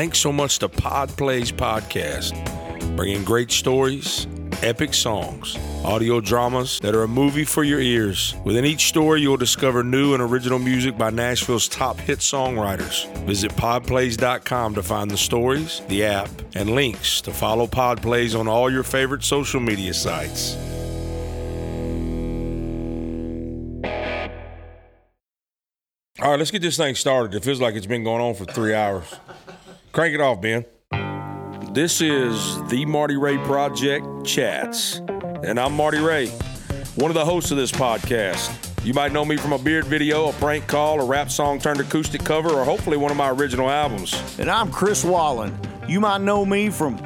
Thanks so much to Pod Plays Podcast, bringing great stories, epic songs, audio dramas that are a movie for your ears. Within each story, you'll discover new and original music by Nashville's top hit songwriters. Visit podplays.com to find the stories, the app, and links to follow Pod Plays on all your favorite social media sites. All right, let's get this thing started. It feels like it's been going on for three hours. Crank it off, Ben. This is the Marty Ray Project Chats, and I'm Marty Ray, one of the hosts of this podcast. You might know me from a beard video, a prank call, a rap song turned acoustic cover, or hopefully one of my original albums. And I'm Chris Wallin. You might know me from.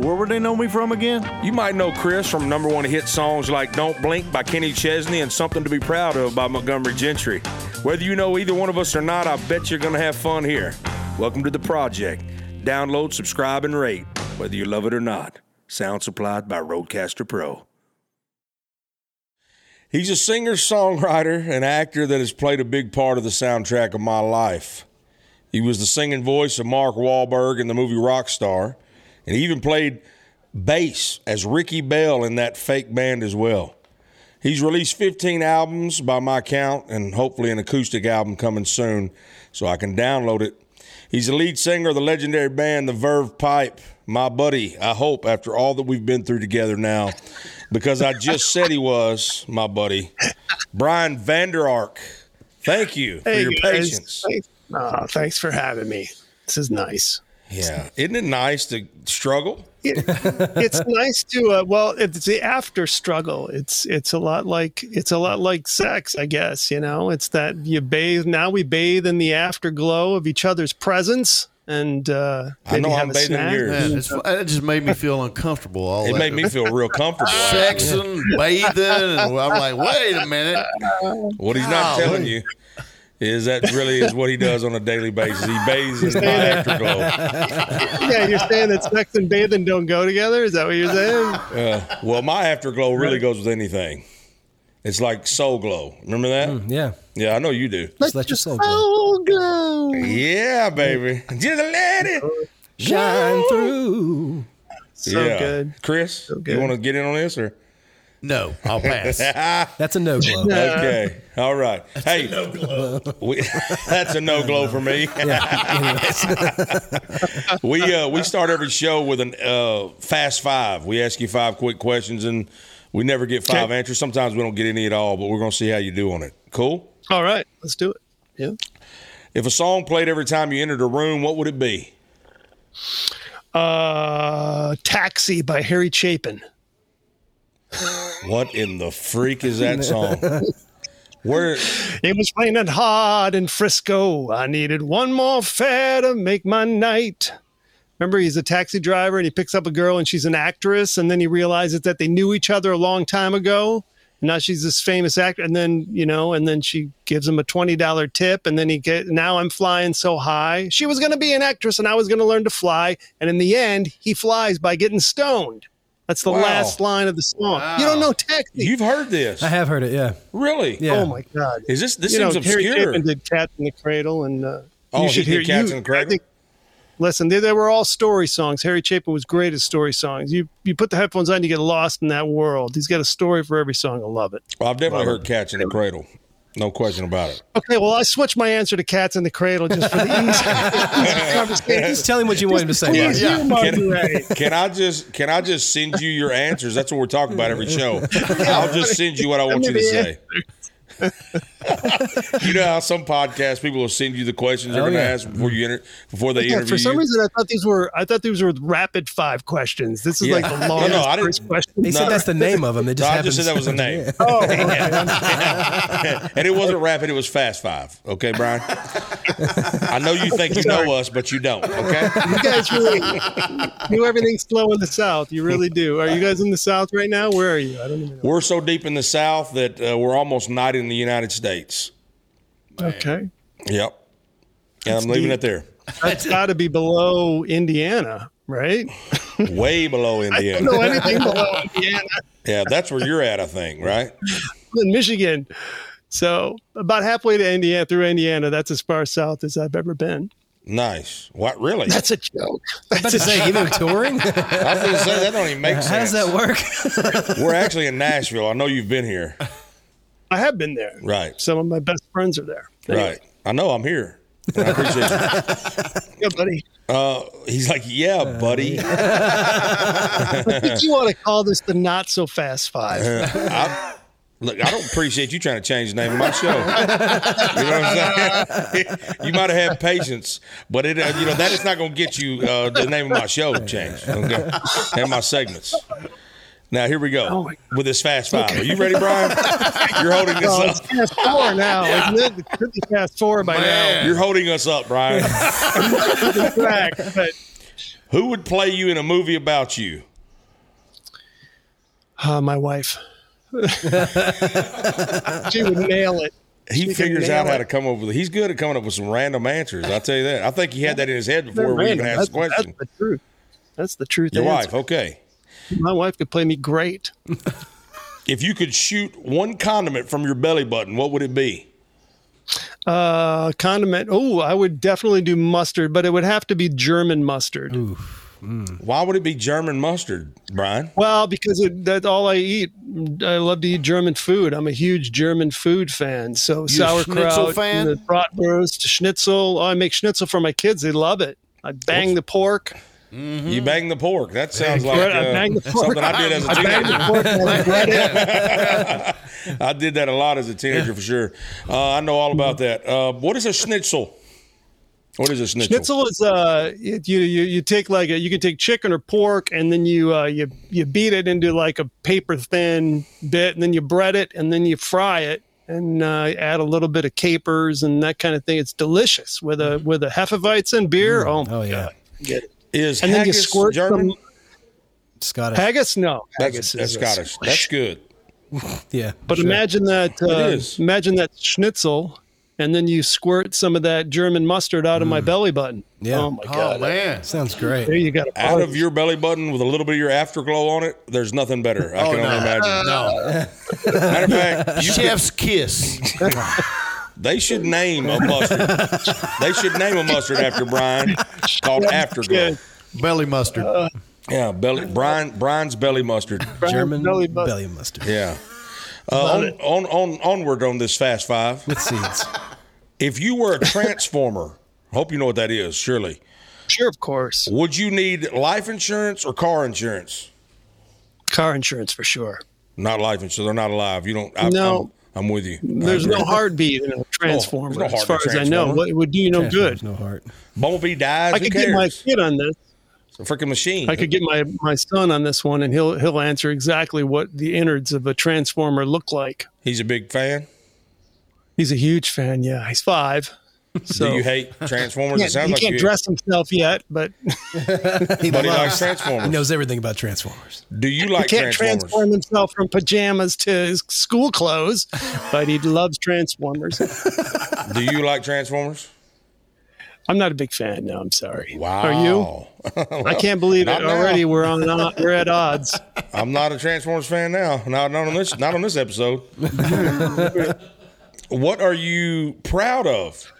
Where would they know me from again? You might know Chris from number one hit songs like Don't Blink by Kenny Chesney and Something to Be Proud of by Montgomery Gentry. Whether you know either one of us or not, I bet you're going to have fun here. Welcome to the project. Download, subscribe, and rate, whether you love it or not. Sound supplied by RodeCaster Pro. He's a singer, songwriter, and actor that has played a big part of the soundtrack of my life. He was the singing voice of Mark Wahlberg in the movie Rockstar, and he even played bass as Ricky Bell in that fake band as well. He's released 15 albums by my count, and hopefully an acoustic album coming soon so I can download it. He's the lead singer of the legendary band, the Verve Pipe. My buddy, I hope, after all that we've been through together now, because I just said he was my buddy, Brian Vander Ark. Thank you for your guys. patience. Thanks. Oh, thanks for having me. This is nice. Yeah. Isn't it nice to struggle? It- it's nice to uh, well, it's the after struggle. It's it's a lot like it's a lot like sex, I guess. You know, it's that you bathe. Now we bathe in the afterglow of each other's presence, and uh, I know I'm bathing in snack. yours. Man, it just made me feel uncomfortable. All It that made me feel real comfortable. sexing, bathing, and I'm like, wait a minute. What he's not Golly. telling you is that really is what he does on a daily basis. He bathes in my afterglow. Yeah, you're saying that sex and bathing don't go together. Is that what you're saying? Uh, well, my afterglow really goes with anything. It's like soul glow. Remember that? Yeah. Yeah, I know you do. Just let your soul go. Oh, glow. Yeah, baby. Just let it. Shine through. So yeah. good. Chris, so good. you want to get in on this or? No, I'll pass. That's a no glow. Okay. All right. hey, we, that's a no glow for me. we uh, we start every show with an uh, fast five. We ask you five quick questions, and we never get five Okay. answers. Sometimes we don't get any at all, but we're going to see how you do on it. Cool. All right, let's do it. Yeah. If a song played every time you entered a room, what would it be? Uh, Taxi by Harry Chapin. What in the freak is that song? Where? It was raining hard in Frisco. I needed one more fare to make my night. Remember, he's a taxi driver and he picks up a girl and she's an actress, and then he realizes that they knew each other a long time ago. And now she's this famous actor, and then you know, and then she gives him a twenty dollar tip, and then he get. Now I'm flying so high. She was going to be an actress, and I was going to learn to fly. And in the end, he flies by getting stoned. That's the Wow. last line of the song. You don't know taxi? You've heard this? I have heard it. Yeah. Really? Yeah. Oh my god! Is this this you know, seems Harry obscure? Chapin did Cats in the Cradle, and uh, Oh, you he should did hear Cats you, in the Cradle? Think, listen, they, they were all story songs. Harry Chapin was great at story songs. You you put the headphones on, you get lost in that world. He's got a story for every song. I love it. Well, I've definitely heard Cats in the Cradle. No question about it. Okay, well, I switched my answer to Cats in the Cradle just for the ease ease of conversation. Just tell him what you want him to say. Please, Mark. you, Can, can I just can I just send you your answers? That's what we're talking about every show. I'll just send you what I want you to say. you know how some podcasts people will send you the questions they're Oh, going to yeah. ask before you enter before they Yeah, interview for some you. reason, I thought these were I thought these were rapid five questions. This is Yeah. like the No, longest no, I didn't- first question. He said No. that's the name of him. It No, just I just said that was a name. Oh, okay. and it wasn't rapid, it was fast five. Okay, Brian? I know you think you know us, but you don't, okay? you guys really do everything's slow in the South. You really do. Are you guys in the South right now? Where are you? I don't even know. We're so deep in the South that uh, we're almost not in the United States. Okay. Yep. And I'm leaving deep. it there. That's got to be below Indiana, right? Way below I don't Indiana. know anything below Indiana. Yeah, that's where you're at, I think, right? In Michigan. So about halfway to Indiana, through Indiana, that's as far south as I've ever been. Nice. What? Really? That's a joke. I'm about to say, you know, touring? I was going to say that don't even make sense. How does that work? We're actually in Nashville. I know you've been here. I have been there. Right. Some of my best friends are there. Right. I know. I'm here. I appreciate you. Yeah, buddy. Uh, he's like, yeah, buddy. I think you want to call this the not so fast five. I, look, I don't appreciate you trying to change the name of my show. You know what I'm saying? you might have had patience, but it, uh, you know, that is not going to get you uh, the name of my show changed. Okay, and my segments. Now here we go Oh, with this fast five. Are you ready, Brian? You're holding this Oh, up. it's fast four now, isn't it? It could be fast four by Man. You're holding us up, Brian. now. Track, but Who would play you in a movie about you? uh, my wife. she would nail it. He She figures out nail how to come up with. He's good at coming up with some random answers. I'll tell you that. I think he had that in his head before we even asked the that's, question. That's the truth. That's the truth. Your answer. wife, okay. My wife could play me great. If you could shoot one condiment from your belly button, what would it be? Uh, condiment. Oh, I would definitely do mustard, but it would have to be German mustard. Why would it be German mustard, Brian? Well, because it, that's all I eat. I love to eat German food. I'm a huge German food fan. So a sauerkraut, fan? the bratwurst, schnitzel. Oh, I make schnitzel for my kids. They love it. I bang the pork. You bang the pork. That sounds like Right, I uh, bang the pork. something I did as a teenager. pork and I bread it. I did that a lot as a teenager for sure. Uh, I know all about that. Uh, what is a schnitzel? What is a schnitzel? Schnitzel is uh you, you you you take like a you can take chicken or pork and then you uh you you beat it into like a paper thin bit and then you bread it and then you fry it and uh, add a little bit of capers and that kind of thing. It's delicious with a with a hefeweizen beer. Oh, my Oh, yeah. god, get it. Is And then you squirt German? some Scottish. haggis. No, That's, haggis that's is a Scottish. That's good. yeah. But sure. imagine that. Uh, is. imagine that schnitzel, and then you squirt some of that German mustard out of my belly button. Yeah. Oh my Oh god. man. Sounds great. There great. you got Out of your belly button with a little bit of your afterglow on it, there's nothing better. I Oh can no. only imagine. No. Matter of fact, Chef's kiss. They should name a mustard. they should name a mustard after Brian called Afterglow. Good. Belly mustard. Yeah, belly Brian Brian's belly mustard. German belly belly, mustard Yeah. Uh, on, on on onward on this fast five. with seeds. If you were a transformer, I hope you know what that is. Surely, Sure, of course. would you need life insurance or car insurance? Car insurance for sure. Not life insurance. They're not alive. You don't. I, No. I'm, I'm with you. There's no heartbeat in a transformer, no as far as I know. What it would do you no good? No heart. Bumblebee dies. I could get my kid on this. It's a freaking machine. I could get my my son on this one, and he'll he'll answer exactly what the innards of a transformer look like. He's a big fan. He's a huge fan. Yeah, he's five. So Do you hate Transformers? he It can't, sounds he like can't you. dress himself yet, but He, but he likes loves- Transformers. he knows everything about Transformers. Do you he like can't Transformers? transform himself from pajamas to his school clothes. But he loves Transformers. Do you like Transformers? I'm not a big fan. No, I'm sorry. Wow. Are you? I can't believe it now. already. We're on. We're at odds. I'm not a Transformers fan now. Not, not on this. Not on this episode. what are you proud of,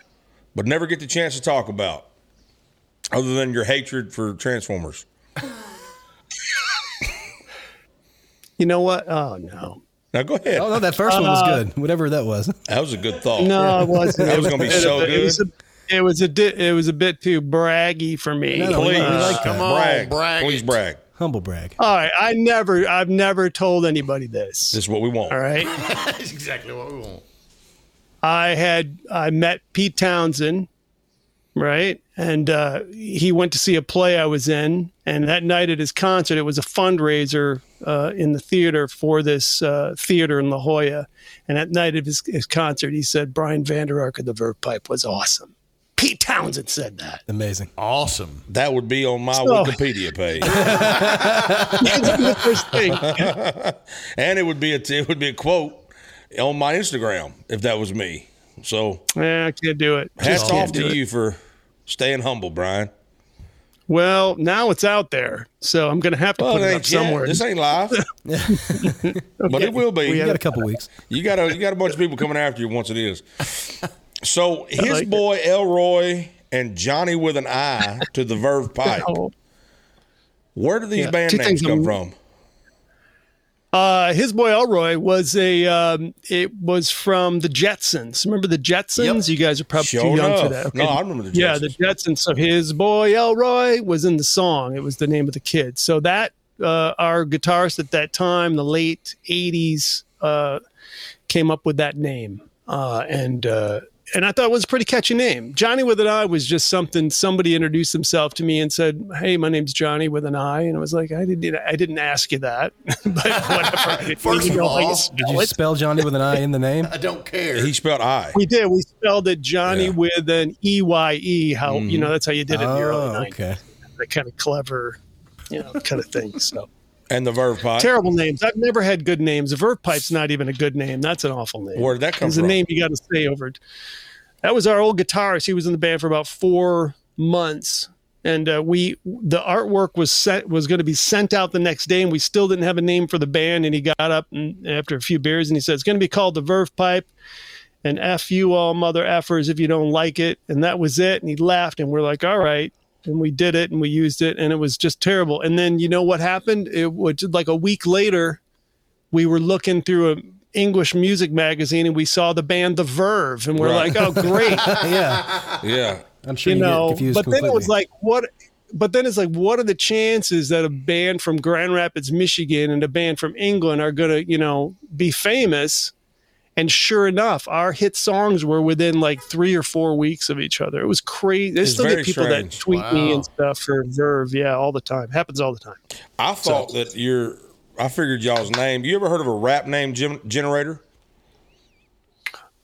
but never get the chance to talk about, other than your hatred for Transformers? You know what? Oh no, Now go ahead. Oh no, that first one was Uh, good. Whatever that was. That was a good thought. no, it wasn't. That It was gonna be so of a- It was, good. a, it was a di- It was a bit too braggy for me. No, no, we Please, like Come on, brag. brag Please brag. Humble brag. All right, I never, I've never told anybody this. This is what we want. All right, That's exactly what we want. I had I met Pete Townshend, right, and uh, he went to see a play I was in, and that night at his concert, it was a fundraiser uh, in the theater for this uh, theater in La Jolla, and at night of his, his concert, he said Brian Vander Ark of the Verve Pipe was awesome. Pete Townshend said that. Amazing. Awesome. That would be on my So- Wikipedia page, the first thing. and it would be a it would be a quote on my Instagram if that was me. So Eh, I can't do it. hats Just can't off to it. you for staying humble, Brian. Well, now it's out there, so I'm going to have to Well, put it it up ain't yet. somewhere. This ain't live, but it will be. We got a couple weeks. You got a you got a bunch of people coming after you once it is. So his like it. boy Elroy and Johnny with an eye to the Verve Pipe. Oh. Where do these Yeah, band names come I'm- from? Uh, his boy Elroy was a. Um, it was from the Jetsons. Remember the Jetsons? You guys are probably Sure too young for that. Okay. No, I remember the Jetsons. Yeah, the Jetsons. Jetsons. So his boy Elroy was in the song. It was the name of the kid. So that uh, our guitarist at that time, the late '80s, uh, came up with that name, uh, and uh, and I thought it was a pretty catchy name. Johnny with an I was just something. Somebody introduced himself to me and said, "Hey, my name's Johnny with an I," and I was like, "I didn't, I didn't ask you that, but whatever." First even of know how you all, spell Did you it. spell Johnny with an I in the name? I don't care. He spelled I. We did. We spelled it Johnny Yeah. with an E Y E. How you mm-hmm. know that's how you did it in the early Oh, 90s. okay. That kind of clever, you know, kind of thing. So And the Verve Pipe. terrible names. I've never had good names. The Verve Pipe's not even a good name. That's an awful name. Where did that come It's from? a name you got to say over. That was our old guitarist. He was in the band for about four months, and uh, we the artwork was sent was going to be sent out the next day, and we still didn't have a name for the band. And he got up and after a few beers, and he said it's going to be called the Verve Pipe. And F you all mother effers if you don't like it. And that was it. And he laughed and we're like, all right. And we did it and we used it and it was just terrible. And then you know what happened? It was like a week later, we were looking through a English music magazine and we saw the band The Verve and we're Right. like, oh great. yeah, Yeah. I'm sure you you, know, get confused but completely. then it was like, what? But then it's like, what are the chances that a band from Grand Rapids, Michigan, and a band from England are going to, you know, be famous? And sure enough, our hit songs were within like three or four weeks of each other. It was crazy. There's still get people strange. that tweet me and stuff for Verve. Yeah, all the time. Happens all the time. I thought that you're. I figured y'all's name. You ever heard of a rap name gen- generator?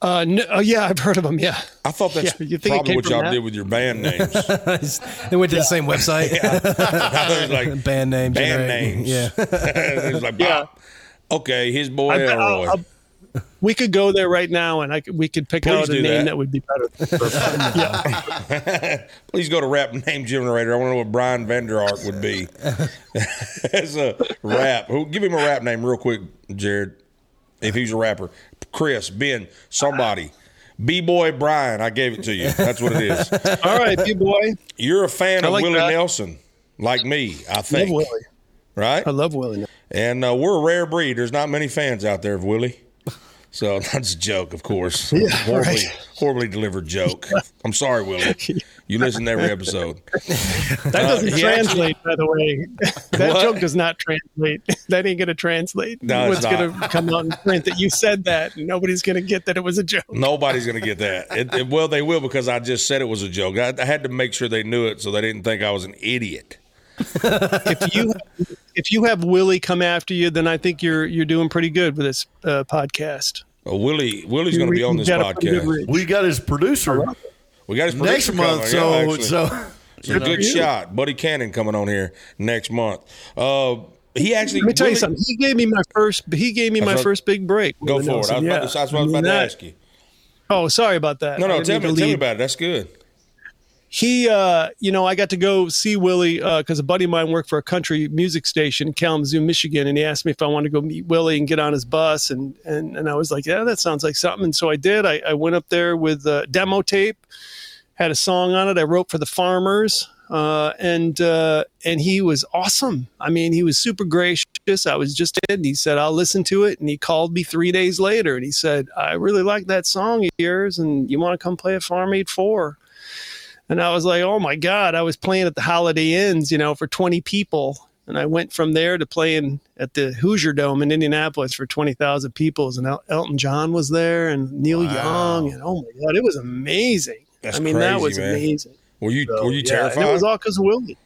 Uh, no, oh, yeah, I've heard of them. Yeah. I thought that's Yeah, you think probably what y'all that? did with your band names. they went to the same website. I was like band name. band generate- names. Yeah. it was like, Yeah. okay, his boy I Elroy. I'll- I'll- we could go there right now, and I could, we could pick Please out a name that. that. would be better. Than Verve. yeah. Please go to rap name generator. I want to know what Brian Vander Ark would be as a rap. Who give him a rap name real quick, Jared. If he's a rapper, Chris, Ben, somebody, B boy Brian. I gave it to you. That's what it is. All right, you boy. You're a fan I of like Willie that. Nelson, like me. I think. Love think, Willie. right? I love Willie. And uh, we're a rare breed. There's not many fans out there of Willie. So that's a joke, of course. Yeah, horribly, right. horribly delivered joke. I'm sorry, Willie. You listen to every episode. That uh, doesn't he translate, by the way. that What? joke does not translate. That ain't going to translate. No, it's What's going to come out in print that you said that, and nobody's going to get that it was a joke. Nobody's going to get that. It, it- well, they will because I just said it was a joke. I, I had to make sure they knew it so they didn't think I was an idiot. If you if you have Willie come after you, then I think you're you're doing pretty good with this uh, podcast. Well, Willie, Willie's going to be on this You got a pretty good podcast. we got his producer We got his producer next producer month, coming. Yeah, so so It's a good shot. Buddy Cannon coming on here next month. Uh, he actually. Let me tell you something. He gave me my first. He gave me my first big break. Go Willie for it. I Nelson. was about Yeah. to, that's what I was mean, about to ask you. Oh, sorry about that. No, no, tell me, tell me about it. That's good. He uh you know i got to go see willie because a buddy of mine worked for a country music station in kalamazoo michigan and he asked me if i wanted to go meet willie and get on his bus and and, and i was like yeah that sounds like something and so i did i, I went up there with a demo tape had a song on it i wrote for the farmers uh, and uh, and he was awesome. I mean, he was super gracious. I was just in. He said, "I'll listen to it," and he called me three days later, and he said, "I really like that song of yours, and you want to come play at Farm Aid Four? And I was like, oh my God, I was playing at the Holiday Inns, you know, for 20 people. And I went from there to playing at the Hoosier Dome in Indianapolis for 20,000 people. And El- Elton John was there and Neil Young. And oh my God, it was amazing. That's I mean, that crazy, was man. amazing. Were you So, were you yeah, terrified? it was all because of Willie.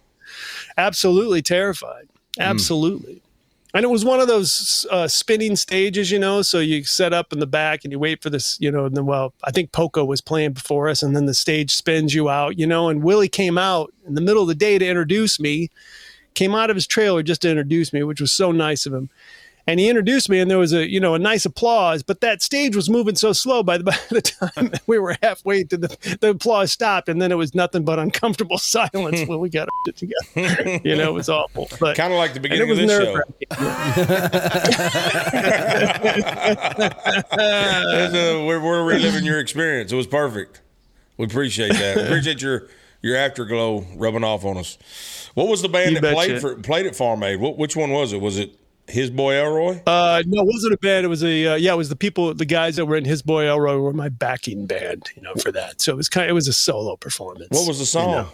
Absolutely terrified. Hmm. Absolutely. And it was one of those uh, spinning stages, you know. So you set up in the back and you wait for this, you know. And then, well, I think Poco was playing before us, and then the stage spins you out, you know. And Willie came out in the middle of the day to introduce me. Came out of his trailer just to introduce me, which was so nice of him. And he introduced me, and there was a you know a nice applause. But that stage was moving so slow. By the by the time we were halfway to the the applause stopped, and then it was nothing but uncomfortable silence when we got it together. you know, it was awful. But Kind of like the and it beginning of was this show. nerve-wracking. Uh, we're, we're reliving your experience. It was perfect. We appreciate that. We appreciate your your afterglow rubbing off on us. What was the band You that betcha. played for played at Farm Aid? What, which one was it? Was it his boy Elroy? Uh, no, it wasn't a band. It was a uh, yeah. It was the people, the guys that were in His Boy Elroy were my backing band, you know, for that. So it was kind. Of, it was a solo performance. what was the song? know.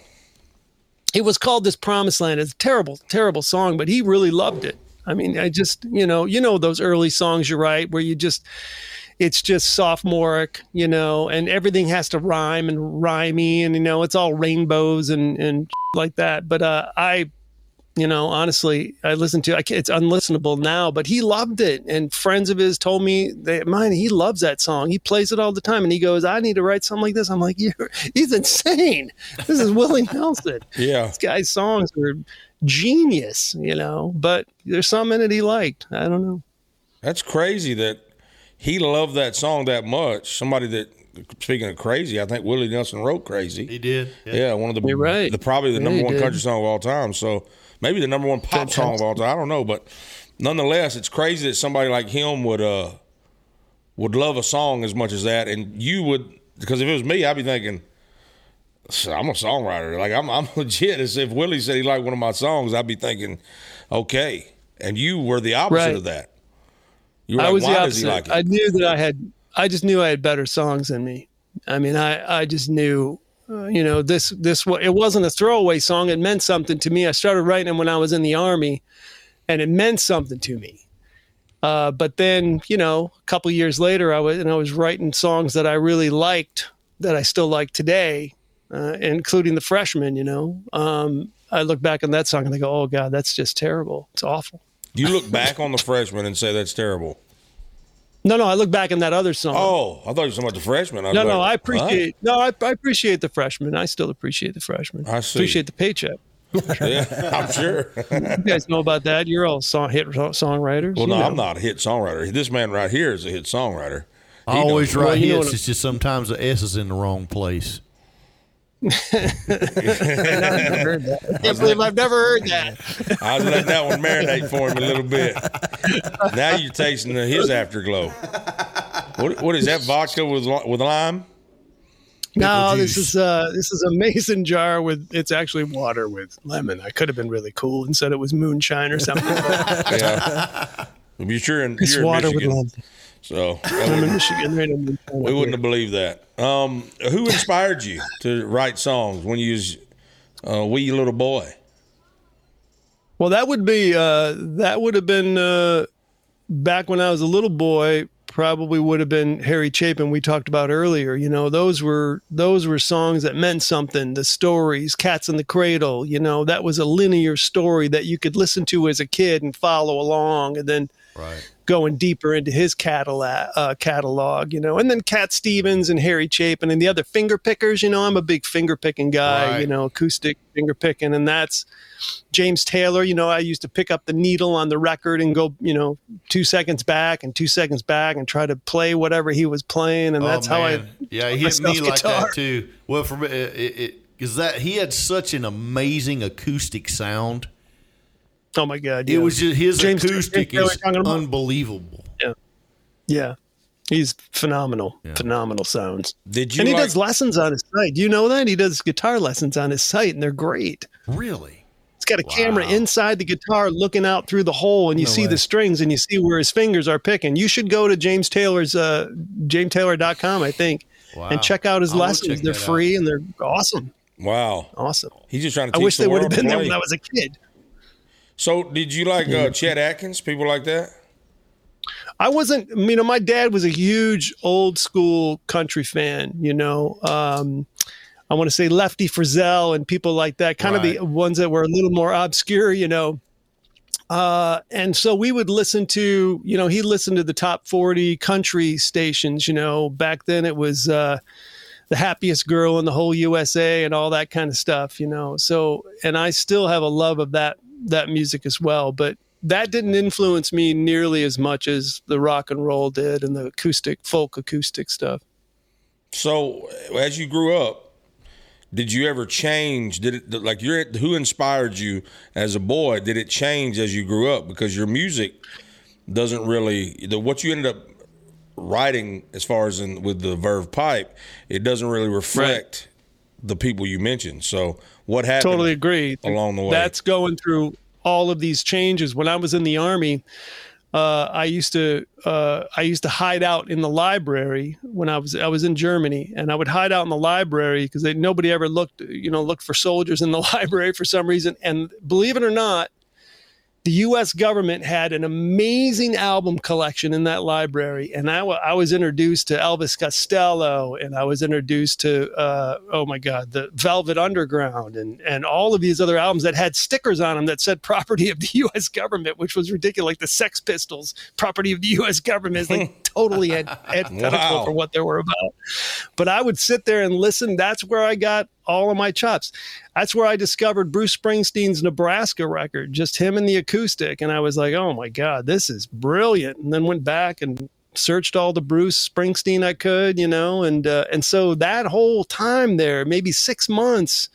It was called "This Promised Land." It's a terrible, terrible song, but he really loved it. I mean, I just you know, you know those early songs you write where you just it's just sophomoric, you know, and everything has to rhyme and rhymey, and you know, it's all rainbows and and like that. But uh, I you know, honestly, I listened to I it's unlistenable now, but he loved it. And friends of his told me that mine, he loves that song. He plays it all the time. And he goes, I need to write something like this. I'm like, You're, he's insane. This is Willie Nelson. Yeah. This guy's songs are genius, you know, but there's some in it he liked. I don't know. That's crazy that he loved that song that much. Somebody that speaking of crazy, I think Willie Nelson wrote "Crazy." He did. Yeah, one of the, You're right. the probably the Yeah, number he one did. country song of all time. So maybe the number one pop song of all time. I don't know, but nonetheless, it's crazy that somebody like him would uh would love a song as much as that, and you would because if it was me, I'd be thinking. I'm a songwriter. Like I'm, I'm legit. As if Willie said he liked one of my songs, I'd be thinking, okay. And you were the opposite Right. of that. You were I like, was why the does he opposite. like it? I knew that I had. I just knew I had better songs than me. I mean, I I just knew. Uh, you know, this this it wasn't a throwaway song. It meant something to me. I started writing it when I was in the army, and it meant something to me. Uh, but then, you know, a couple years later, I was and I was writing songs that I really liked, that I still like today, uh, including the Freshmen. You know, um, I look back on that song and I go, "Oh God, that's just terrible. It's awful." you look back on the Freshmen and say that's terrible. No, no, I look back in that other song. Oh, I thought you were talking about the Freshmen. I was No, like, no, I what? appreciate. No, I, I appreciate the Freshmen. I still appreciate the Freshmen. I see. Appreciate the paycheck. Yeah, I'm sure. You guys know about that. You're all song hit songwriters. Well, You no, know. I'm not a hit songwriter. This man right here is a hit songwriter. I always knows. write Well, hits. It's just sometimes the S is in the wrong place. I've never heard that. I can't believe I've never heard that. I was letting that one marinate for him a little bit. Now you're tasting the- his afterglow. What, what is that? Vodka with with lime? No, this is uh this is a mason jar with it's actually water with lemon. I could have been really cool and said it was moonshine or something. but Yeah. You're sure in, It's you're in water with Michigan, lemon. So I'm in Michigan. Right in we wouldn't have believed that. Um, who inspired you to write songs when you was a wee little boy? Well, that would be uh, that would have been uh, back when I was a little boy. Probably would have been Harry Chapin we talked about earlier. You know, those were those were songs that meant something. The stories, Cats in the Cradle. You know, that was a linear story that you could listen to as a kid and follow along, and then Right. going deeper into his catalog, uh, catalog, you know, and then Cat Stevens and Harry Chapin and the other finger pickers. You know, I'm a big finger picking guy. Right. You know, acoustic finger picking, and that's James Taylor. You know, I used to pick up the needle on the record and go, you know, two seconds back and two seconds back and try to play whatever he was playing, and that's oh, how I. Yeah, he hit me like guitar. that too. Well, for me, it, it, because that he had such an amazing acoustic sound. Oh my God! It was just his James acoustic Taylor is talking about- unbelievable. yeah. yeah, He's phenomenal, phenomenal sounds. Did you and he like, does lessons on his site. Do you know that? He does guitar lessons on his site, and they're great. Really? It's got a camera inside the guitar looking out through the hole, and you see the strings and you see where his fingers are picking. You should go to James Taylor's, uh, jamestaylor.com, I think, Wow. and check out his I will lessons. They're that out. free and they're awesome. Wow, Awesome. he's just trying to I wish the they would have world to been there when I was a kid. So, did you like uh, Chet Atkins? People like that? I wasn't, you know, my dad was a huge old school country fan, you know. Um, I want to say Lefty Frizzell and people like that, kind of the ones that were a little more obscure, you know. Uh, and so we would listen to, you know, he listened to the top 40 country stations, you know. Back then it was uh, the happiest girl in the whole USA and all that kind of stuff, you know. So, and I still have a love of that that music as well, but that didn't influence me nearly as much as the rock and roll did and the acoustic folk acoustic stuff. So, as you grew up, did you ever change? Did it like you're who inspired you as a boy? Did it change as you grew up? Because your music doesn't really the what you ended up writing, as far as in with the Verve pipe, it doesn't really reflect the people you mentioned. So what happened? totally agree along the way. that's going through all of these changes when i was in the army uh, I used to uh, I used to hide out in the library when I was I was in Germany, and I would hide out in the library because nobody ever looked you know looked for soldiers in the library for some reason. And believe it or not, the U.S. government had an amazing album collection in that library, and I, w- I was introduced to Elvis Costello, and I was introduced to uh, oh my God, the Velvet Underground, and and all of these other albums that had stickers on them that said "property of the U.S. government," which was ridiculous. Like the Sex Pistols, "property of the U.S. government," is like totally an- antithetical Wow. for what they were about. But I would sit there and listen. That's where I got all of my chops. That's where I discovered Bruce Springsteen's Nebraska record, just him and the acoustic. And I was like, oh my God, this is brilliant. And then went back and searched all the Bruce Springsteen I could, you know, and uh, and so that whole time there, maybe six months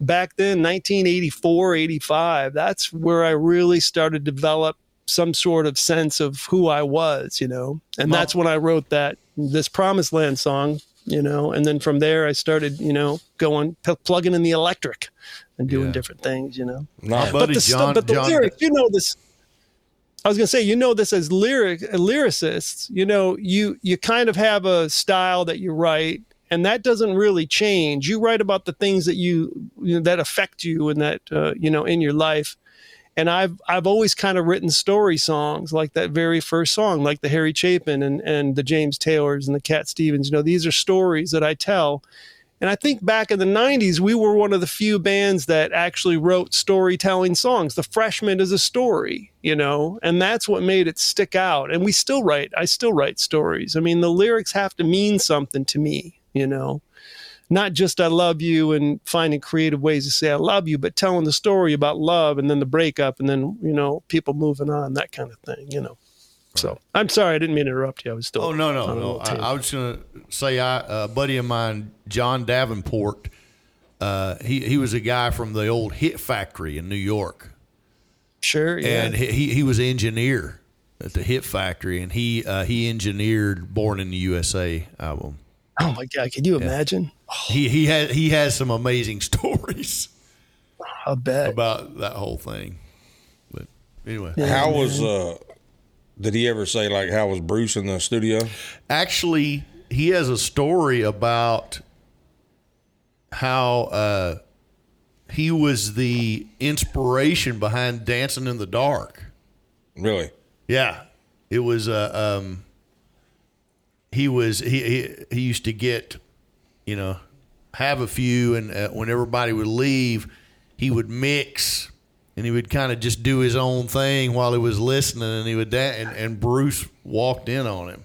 back then, 1984, 85, that's where I really started to develop some sort of sense of who I was, you know, and that's when I wrote that this Promised Land song, you know, and then from there I started, you know, going p- plugging in the electric and doing Yeah. different things, you know. Nice. buddy but the, stu- John- but the John- lyrics, you know this. I was gonna say, you know this as lyric lyricists. You know, you you kind of have a style that you write, and that doesn't really change. You write about the things that you, you know, that affect you and that uh, you know in your life. And I've I've always kind of written story songs like that very first song, like the Harry Chapin and and the James Taylors and the Cat Stevens. You know, these are stories that I tell. And I think back in the 90s, we were one of the few bands that actually wrote storytelling songs. The Freshmen is a story, you know, and that's what made it stick out. And we still write, I still write stories. I mean, the lyrics have to mean something to me, you know, not just I love you and finding creative ways to say I love you, but telling the story about love and then the breakup and then, you know, people moving on, that kind of thing, you know. So I'm sorry, I didn't mean to interrupt you. I was still. Oh no no no! I. I was going to say, I a buddy of mine, John Davenport. Uh, he he was a guy from the old Hit Factory in New York, sure. Yeah. and he he- was an engineer at the Hit Factory, and he uh, he engineered "Born in the USA" album. oh my God, can you imagine? He he had he has some amazing stories I bet. about that whole thing. But anyway, how was uh? Did he ever say like how was Bruce in the studio? actually he has a story about how uh, he was the inspiration behind dancing in the dark Really? yeah it was uh, um, he was he, he he used to get you know have a few and uh, when everybody would leave he would mix and he would kind of just do his own thing while he was listening and he would da- and, and bruce walked in on him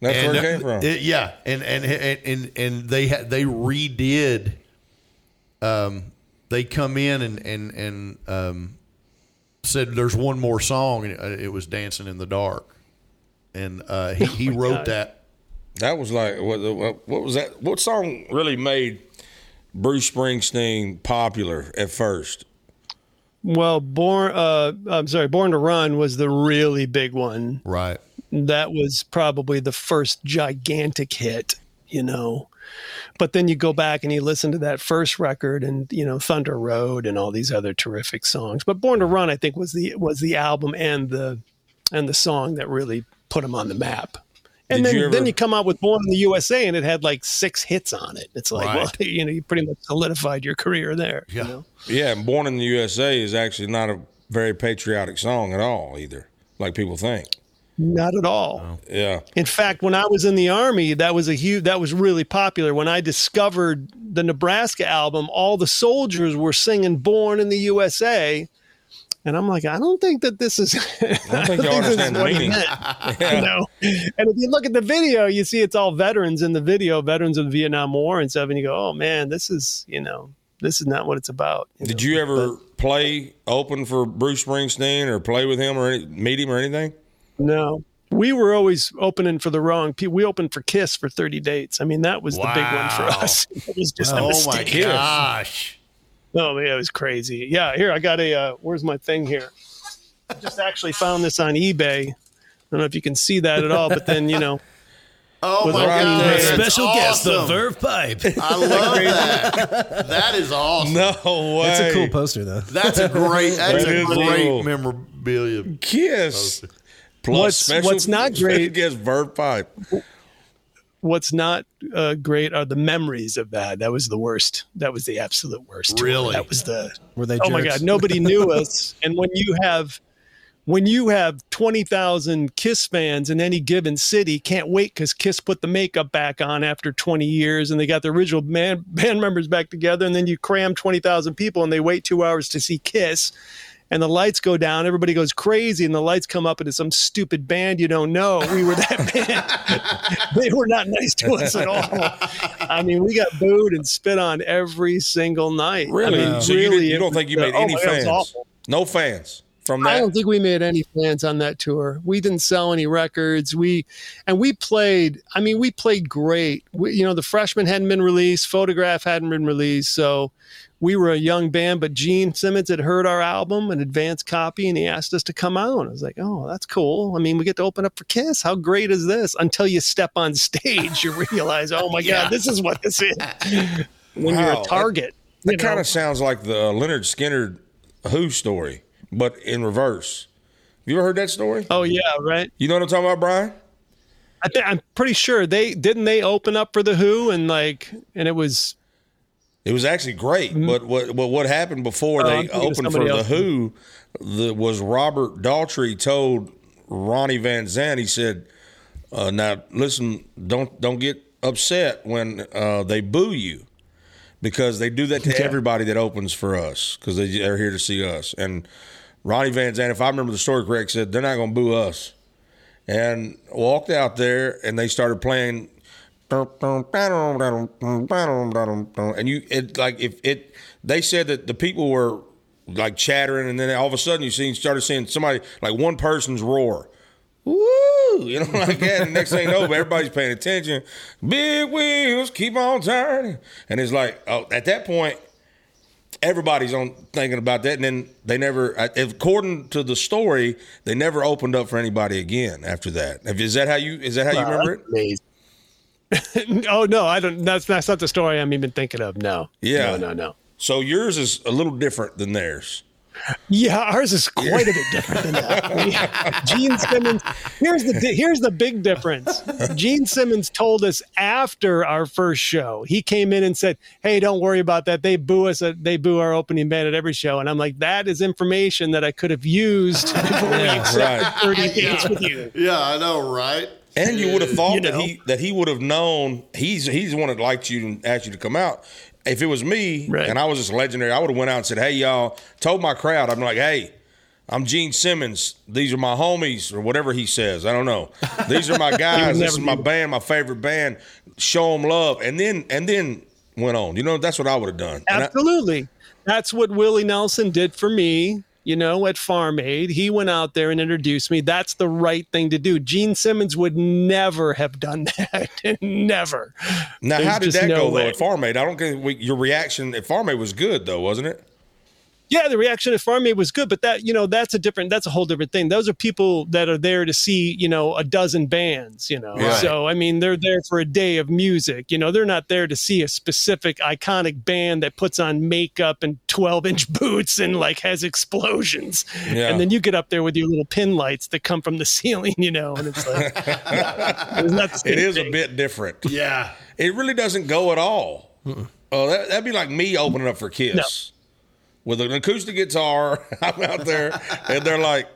That's and where it uh, came from. it- yeah, and and and and, and they had they redid. Um, they come in and and and um, said there's one more song, and it, it was "Dancing in the Dark," and uh, he, he wrote God. that. That was like what? What what was that? What song really made Bruce Springsteen popular at first? Well, born. Uh, I'm sorry. Born to Run was the really big one. Right. That was probably the first gigantic hit. You know, but then you go back and you listen to that first record, and you know Thunder Road and all these other terrific songs. But Born to Run, I think, was the was the album and the and the song that really put him on the map. And Did then, you ever- then you come out with Born in the USA, and it had like six hits on it. It's like, Right. well, you know, you pretty much solidified your career there. Yeah. You know? Yeah, and "Born in the USA" is actually not a very patriotic song at all, either, like people think. Not at all. Yeah, In fact, when I was in the army, that was a huge that was really popular. When I discovered the Nebraska album, all the soldiers were singing "Born in the USA," and I'm like, I don't think that this is. I I don't think y'all understand the meaning. you know. And if you look at the video, you see it's all veterans in the video, veterans of the Vietnam War and stuff, and you go, "Oh man, this is you know, this is not what it's about." Did know? you ever play open for Bruce Springsteen or play with him or any, meet him or anything? No. We were always opening for the wrong people. We opened for Kiss for 30 dates. I mean, that was the big one for us. It was just a Oh my gosh! Oh, yeah, it was crazy. Yeah, here, I got a, uh, where's my thing here? I just actually found this on eBay. Don't know if you can see that at all, but then you know, Oh With my Ronnie god! Van- that's Special guest, the. Verve Pipe. I love that. That is awesome. No way. That's a cool poster, though. That's a great. That's That a great cool. memorabilia. Kiss. Plus What's- special, what's not great- Guess Verve Pipe. what's not uh, great are the memories of that. That was the worst. That was the absolute worst. Really? That was the. Were they Oh my? God! Nobody knew us, and when you have. When you have 20,000 Kiss fans in any given city, can't wait because Kiss put the makeup back on after 20 years and they got the original man, band members back together. And then you cram 20,000 people and they wait two hours to see Kiss. And the lights go down, everybody goes crazy, and the lights come up, and it's some stupid band you don't know. We were that band. they were not nice to us at all. I mean, we got booed and spit on every single night. Really? I mean, so you, really, didn't, you don't think you made oh any my God, it fans? awful. No fans from that. I don't think we made any plans on that tour. We didn't sell any records. We and we played. I mean, we played great. We, you know, the Freshmen hadn't been released, photograph hadn't been released, so we were a young band. But Gene Simmons had heard our album, an advance copy, and he asked us to come out. I was like, oh, that's cool. I mean, we get to open up for Kiss. How great is this? Until you step on stage, you realize, oh my God, this is what this is. When you're a target. That know? kind of sounds like the Lynyrd Skynyrd Who story, but in reverse. Have you ever heard that story? Oh yeah, right. You know what I'm talking about, Brian? I think I'm pretty sure they didn't they open up for the Who and like and it was It was actually great, but what what what happened before Mm-hmm. I'm they opened for somebody the. Who? The, was Robert Daltrey told Ronnie Van Zant. He said, uh, "Now listen, don't don't get upset when uh, they boo you, because they do that to everybody that opens for us because they, they're here to see us." And Ronnie Van Zant, if I remember the story correct, said they're not going to boo us, and walked out there and they started playing and you it like if it they said that the people were like chattering and then all of a sudden you see started seeing somebody like one person's roar. Woo! You know like that and next thing you know everybody's paying attention. Big wheels keep on turning. And it's like oh at that point everybody's on thinking about that and then they never according to the story they never opened up for anybody again after that is that how you is that how you remember it amazing. oh no, I don't. That's that's not the story I'm even thinking of. No. Yeah. No, no, no. so yours is a little different than theirs Yeah, ours is quite a bit different than that. We- Gene Simmons. Here's the here's the big difference. Gene Simmons told us after our first show. He came in and said, "Hey, don't worry about that. They boo us. At, they boo our opening band at every show." And I'm like, "That is information that I could have used before we accepted right. 30 dates with you." Yeah, I know, right? And you would have thought You that he that he would have known he's he's the one that liked you and asked you to come out. If it was me Right. and I was just legendary, I would have went out and said, "Hey y'all," told my crowd, I'm like, "Hey, I'm Gene Simmons. These are my homies, or whatever he says. I don't know. These are my guys. this is my band, my favorite band. Show them love." And then and then went on. You know, that's what I would have done. And I- Absolutely. That's what Willie Nelson did for me, you know, at Farm Aid. He went out there and introduced me. That's the right thing to do. Gene Simmons would never have done that. never. now, There's how did that no go way. though at Farm Aid? I don't get your reaction at Farm Aid was good though, wasn't it? Yeah, the reaction at Farm Aid was good, but that, you know, that's a different, that's a whole different thing. Those are people that are there to see, you know, a dozen bands, you know. Right. So, I mean, they're there for a day of music. You know, they're not there to see a specific iconic band that puts on makeup and 12 inch boots and like has explosions. Yeah. And then you get up there with your little pin lights that come from the ceiling, you know, and it's like, it's not the same It is a bit different. Yeah. It really doesn't go at all. Oh, that, that'd be like me opening up for Kiss with an acoustic guitar. I'm out there, and they're like,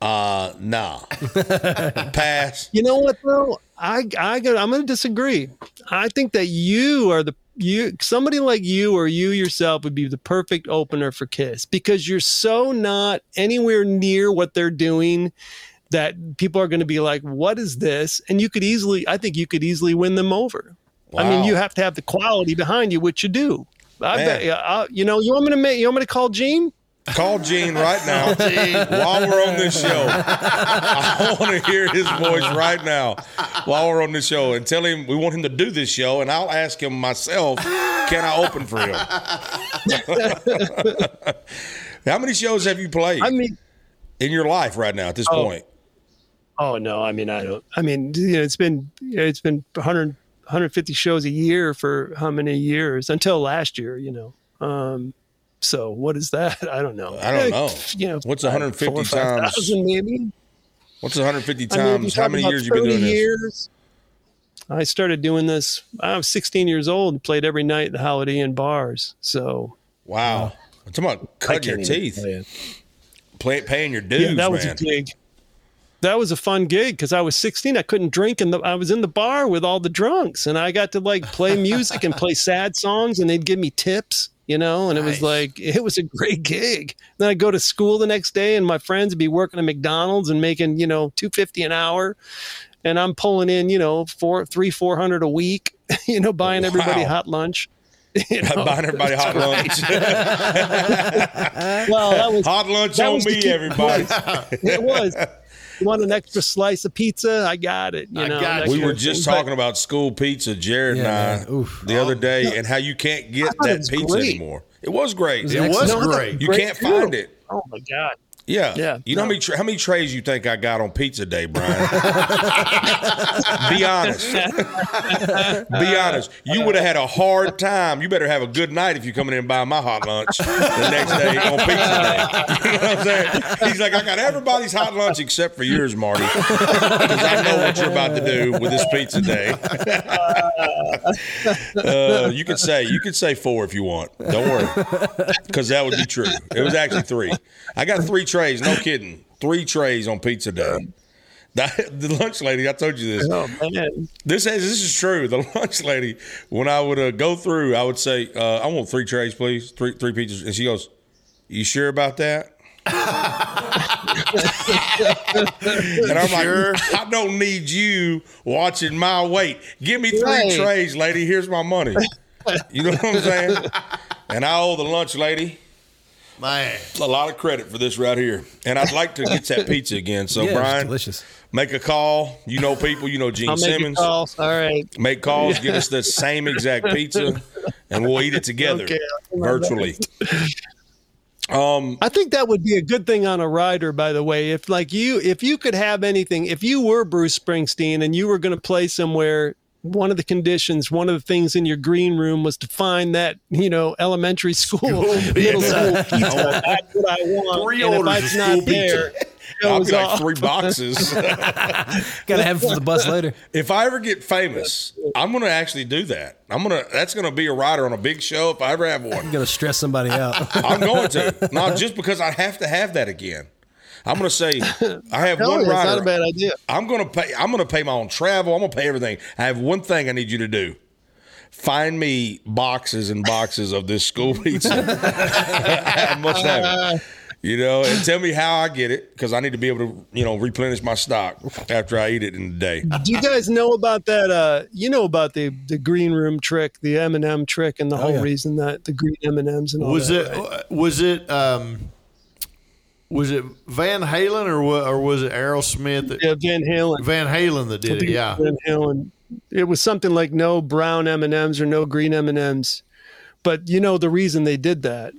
"Uh, nah, pass." You know what though? I I got I'm going to disagree. I think that you are the you somebody like you or you yourself would be the perfect opener for Kiss because you're so not anywhere near what they're doing that people are going to be like, "What is this?" And you could easily I think you could easily win them over. I mean, you have to have the quality behind you, which you do. I Man. bet, uh, you know, you want me to make, you want me to call Gene? Call Gene right now while we're on this show. I want to hear his voice right now while we're on this show and tell him we want him to do this show, and I'll ask him myself, can I open for him? How many shows have you played I mean, in your life right now at this Oh. point? Oh no, I mean I don't. I mean you know, it's been it's been 100, 150 shows a year for how many years until last year, you know. Um, so what is that? I don't know. I don't know. You know, What's 150 four or five times? thousand maybe. What's 150 I mean, times? How many years you been 30 doing this? I started doing this. I was 16 years old and played every night at the Holiday Inn bars. So Wow. I'm talking about I cutting your teeth, tell play, paying your dues, yeah, that was man. a gig. That was a fun gig because I was 16. I couldn't drink, and I was in the bar with all the drunks, and I got to like play music and play sad songs, and they'd give me tips, you know. And it was like it was a great gig. Then I'd go to school the next day, and my friends would be working at McDonald's and making you know 250 an hour, and I'm pulling in you know four, three, four hundred a week, you know, oh, buying everybody hot lunch. You know? Buying everybody hot lunch. Well, that was hot lunch on me, everybody. it was. You want an extra slice of pizza? I got it. You I know, got it. We were just thing. But- talking about school pizza, Jared Yeah, and I, man. Oof. the other oh, day, and how you can't get that pizza great. anymore. It was great. It was No, I thought- great. you great can't too. find it. Oh my god! Yeah. Yeah, You know how many tra- how many trays you think I got on pizza day, Brian? Be honest. Be honest. You would have had a hard time. You better have a good night if you're coming in and buying my hot lunch the next day on pizza day. You know what I'm saying? He's like, I got everybody's hot lunch except for yours, Marty, because I know what you're about to do with this pizza day. uh, you could say you could say four if you want. Don't worry, because that would be true. It was actually three. I got three trays. No kidding. Three trays on pizza day. That- the lunch lady, I told you this. Oh man! This is this is true. The lunch lady, when I would uh, go through, I would say, uh, "I want three trays, please, three three pizzas," and she goes, "You sure about that?" and I'm like, "I don't need you watching my weight. Give me three Right. trays, lady. Here's my money." You know what I'm saying? And I owe the lunch lady Man. a lot of credit for this right here. And I'd like to get that pizza again. So yeah, Brian, delicious. make a call. You know people. You know Gene I'll make Simmons. a call. All right. Make calls, give us the same exact pizza, and we'll eat it together Okay, I'll do my virtually. Um, I think that would be a good thing on a rider. By the way, if like you, if you could have anything, if you were Bruce Springsteen and you were going to play somewhere. One of the conditions, one of the things in your green room was to find that, you know, elementary school, middle school pizza. That's what I want. Three and if orders of it's school not there, it I'll goes be like off. three boxes. Got to have it for the bus later. if I ever get famous, I'm going to actually do that. I'm going to. That's going to be a rider on a big show if I ever have one. I'm gonna stress somebody out. I'm going to. Not just because I have to have that again. I'm going to say I have one you, it's rider. not a bad idea. I'm gonna pay. I'm gonna pay my own travel. I'm gonna pay everything. I have one thing I need you to do. Find me boxes and boxes of this school pizza. I must have it. You know, and tell me how I get it because I need to be able to, you know, replenish my stock after I eat it in the day. Do you guys know about that? Uh, you know about the the green room trick, the M and m trick, and the whole yeah. reason that the green M and M's and all Was that, it right? was it um was it Van Halen or wa- or was it Aerosmith that Yeah, Van Halen. Van Halen that did it? Yeah. Van Halen. It was something like no brown M and M's or no green M and M's, but you know the reason they did that,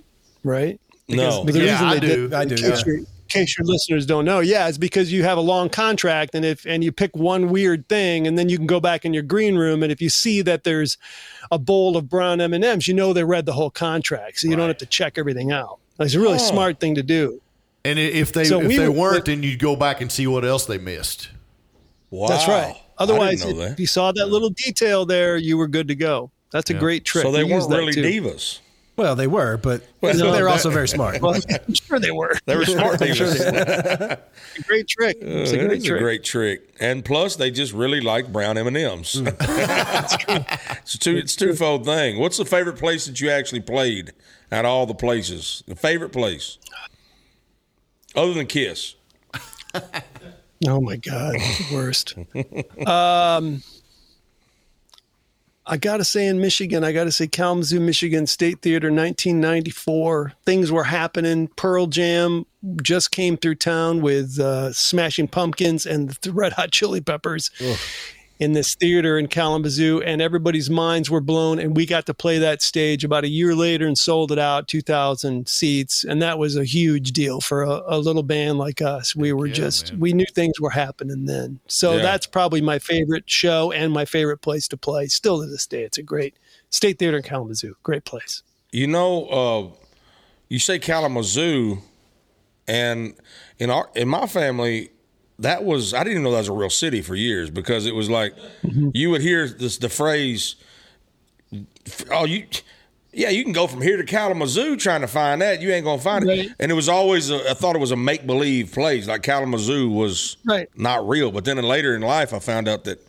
right? No, The Yeah, reason I they do. Did, I in do, Case, yeah. your, in case your listeners don't know, yeah, it's because you have a long contract, and if and you pick one weird thing, and then you can go back in your green room, and if you see that there's a bowl of brown M and M's, you know they read the whole contract, so you don't have to check everything out. It's a really Oh. smart thing to do. And if they So if we they were- weren't, then you'd go back and see what else they missed. wow. That's right. Otherwise, I didn't know if that. you saw that little detail there, you were good to go. That's a great trick. So they We weren't really too. divas. Well, they were, but no, they were also very smart. Well, I'm sure they were. They were smart divas. they were. It's a great trick. Uh, it's a That great is a trick. great trick, and plus they just really like brown M and M's. Hmm. It's a two. It's a twofold thing. What's the favorite place that you actually played at all the places? The favorite place, other than Kiss. Oh my God, worst. um, I gotta say, in Michigan, I gotta say Kalamazoo, Michigan State Theater, 1994. Things were happening. Pearl Jam just came through town with uh, Smashing Pumpkins and the Red Hot Chili Peppers. In this theater in Kalamazoo, and everybody's minds were blown. And we got to play that stage about a year later and sold it out, 2,000 seats. And that was a huge deal for a, a little band like us. We were just, we knew things were happening then. So Yeah. that's probably my favorite show and my favorite place to play. Still to this day, it's a great State Theater in Kalamazoo. Great place. You know, uh, you say Kalamazoo, and in our in my family, that was I didn't even know that was a real city for years because it was like mm-hmm. you would hear this the phrase, "Oh, you." Yeah, you can go from here to Kalamazoo trying to find that. You ain't gonna find Right. it. And it was always, a, I thought it was a make believe place. Like Kalamazoo was Right. not real. But then later in life, I found out that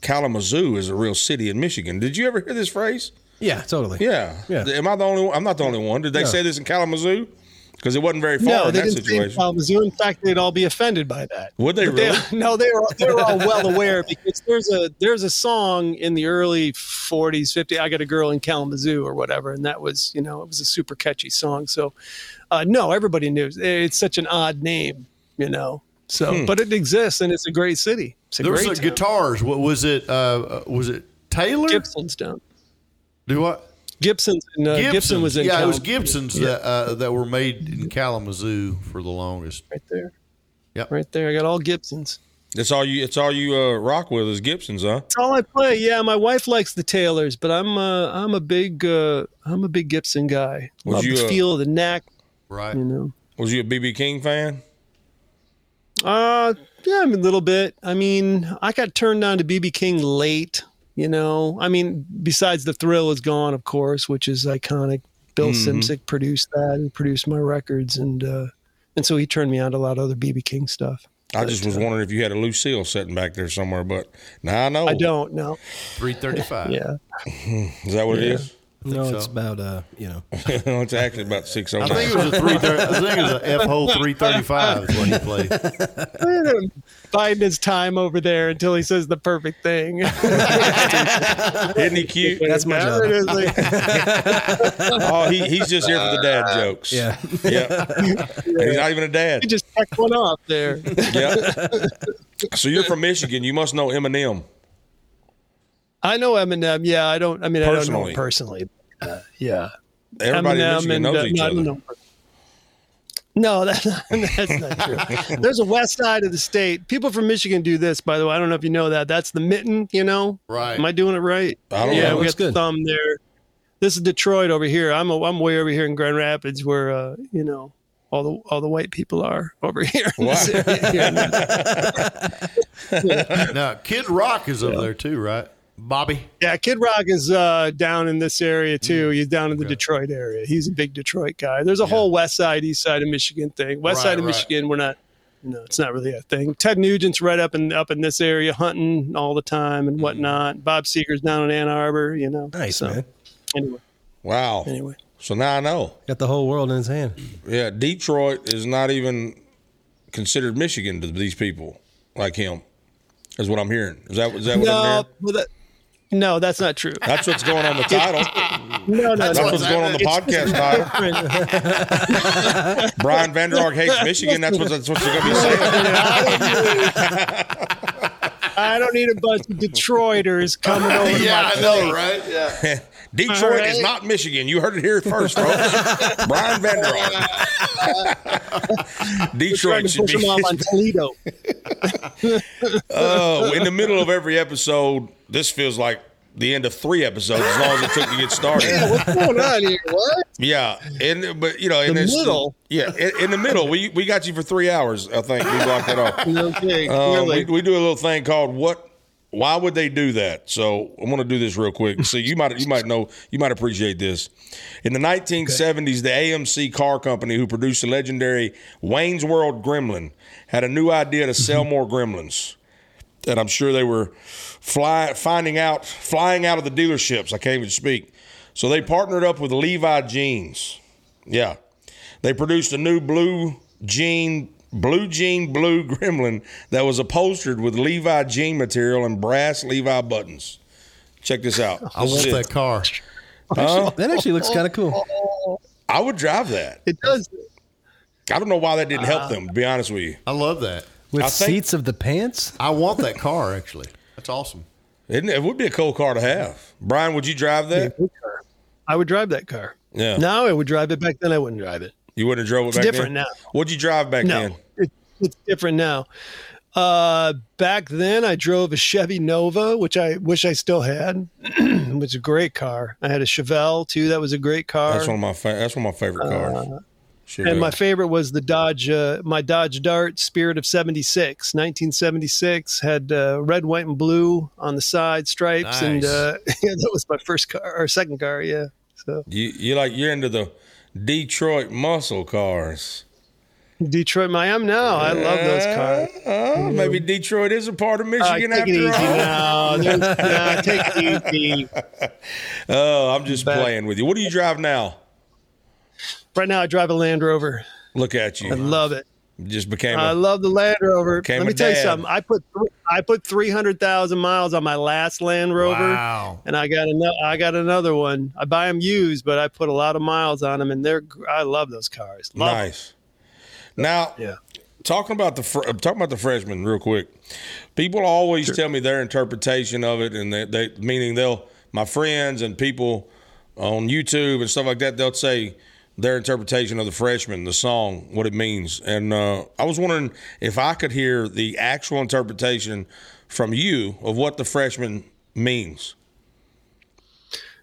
Kalamazoo is a real city in Michigan. Did you ever hear this phrase? Yeah, totally. Yeah. Yeah. Am I the only one? I'm not the only one. Did they No. say this in Kalamazoo? Because it wasn't very far No, in they that didn't say situation. Kalamazoo. In fact, they'd all be offended by that. Would they But really? no, they were they were all well aware because there's a there's a song in the early 40s, 50s. I got a girl in Kalamazoo or whatever, and that was you know it was a super catchy song. So uh, no, everybody knew it's such an odd name, you know. So, Hmm. but it exists and it's a great city. It's a There was great town. guitars. What was it? Uh, uh, was it Taylor? Gibson's down. Do what? Gibson's in, uh, Gibson was in. yeah, it was Kalamazoo. Gibsons that uh, that were made in Kalamazoo for the longest. right there. Yep. Right there. I got all Gibsons. That's all you. It's all you uh, rock with is Gibsons, huh? That's all I play. Yeah, my wife likes the Taylors, but I'm uh, I'm a big uh, I'm a big Gibson guy. Was Love you, the uh, feel of the neck, Right. you know. Was you a BB King fan? Uh, yeah, I mean, a little bit. I mean, I got turned on to BB King late. You know, I mean, besides the thrill is gone, of course, which is iconic. Bill Mm-hmm. Szymczyk produced that and produced my records, and uh, and so he turned me on to a lot of other BB King stuff. I just was wondering if you had a Lucille sitting back there somewhere, but now I know. I don't know. Three thirty-five. Yeah, Is that what it is? No, so. it's about uh, you know, it's actually about six oh I think it was a three. I think it was a F hole three thirty-five. Is what he played. biding his time over there until he says the perfect thing. Isn't he cute? That's my job. it is, like- Oh, he, he's just here for the dad jokes. Yeah. yeah. And he's not even a dad. He just checked one off there. Yeah. So you're from Michigan. You must know Eminem. I know Eminem. Yeah, I don't. I mean, I don't know Personally. him personally. Uh, yeah, Everybody in Eminem Michigan and, knows uh, each no, other. know. No, that, that's not true. There's a west side of the state. People from Michigan do this, by the way. I don't know if you know that. That's the mitten. You know, Right. Am I doing it right? I don't yeah, know. we got the thumb there. This is Detroit over here. I'm a, I'm way over here in Grand Rapids, where uh, you know all the all the white people are over here. in this. Now, Kid Rock is over there too, right? Bobby. Yeah, Kid Rock is uh, down in this area too. He's down in the Detroit area. He's a big Detroit guy. There's a whole west side, east side of Michigan thing. West Right, side of right. Michigan, we're not. You know, it's not really a thing. Ted Nugent's right up in up in this area, hunting all the time and whatnot. Bob Seger's down in Ann Arbor. You know, nice So, man. Anyway, Wow. anyway. So now I know. Got the whole world in his hand. Yeah, Detroit is not even considered Michigan to these people like him. Is what I'm hearing. Is that is that what I'm No, hearing? well, that, no, that's not true. That's what's going on the title. No, no, That's no. what's going on the podcast title. different. Brian Vander Ark hates Michigan. That's what that's what you're gonna be saying. I don't need a bunch of Detroiters coming over to Yeah, my I place. know, right? Yeah. Detroit All right. is not Michigan. You heard it here first, folks. Brian Vander Ark. Trying Detroit should push them off on be. Toledo. Oh, in the middle of every episode, this feels like the end of three episodes. As long as it took to get started. What's going on here? What? Yeah, and but you know, in The middle? yeah, in, in the middle, we we got you for three hours. I think we blocked that off. Okay, Um, we, we do a little thing called what. Why would they do that? So I'm going to do this real quick. So you might you might know you might appreciate this. In the 1970s, the AMC car company who produced the legendary Wayne's World Gremlin had a new idea to sell more Gremlins, and I'm sure they were fly, finding out flying out of the dealerships. I can't even speak. So they partnered up with Levi Jeans. Yeah. They produced a new blue jean, blue jean blue gremlin that was upholstered with Levi jean material and brass Levi buttons. Check this out. I This is want it. that car. That actually looks kind of cool. I would drive that. It does. I don't know why that didn't help uh, them, to be honest with you. I love that. With I think- seats of the pants. I want that car actually. That's awesome. Isn't it? it would be a cool car to have. Brian, would you drive that? I would drive that car. Yeah. Now I would drive it. Back then I wouldn't drive it. You wouldn't have drove it It's back different then? now. What'd you drive back No, then? it, it's different now. Uh, back then I drove a Chevy Nova, which I wish I still had. it was a great car. I had a Chevelle too. That was a great car. That's one of my fa- that's one of my favorite cars. Sure. Uh, and my favorite was the Dodge, uh, my Dodge Dart Spirit of 76, 1976. Had uh, red, white, and blue on the side stripes. And uh, yeah, that was my first car, or second car. Yeah. So you you like you're into the Detroit muscle cars. Detroit, Miami now. I love those cars. Uh, maybe Detroit is a part of Uh, Michigan take it easy after all. now. There's- nah, take it easy. Oh, I'm just Back- playing with you. What do you drive now? Right now, I drive a Land Rover. Look at you. I love it. just became I a, love the Land Rover. Let me tell you something. I put I put three hundred thousand miles on my last Land Rover, Wow. and I got another. I got another one. I buy them used, but I put a lot of miles on them, and they're. I love those cars. Love 'em. nice. Now, Yeah. talking about the fr- uh, talking about the freshmen real quick. People always tell me their interpretation of it, and they, they meaning they'll my friends and people on YouTube and stuff like that. They'll say their interpretation of the freshmen, the song, what it means. And uh, I was wondering if I could hear the actual interpretation from you of what the freshmen means.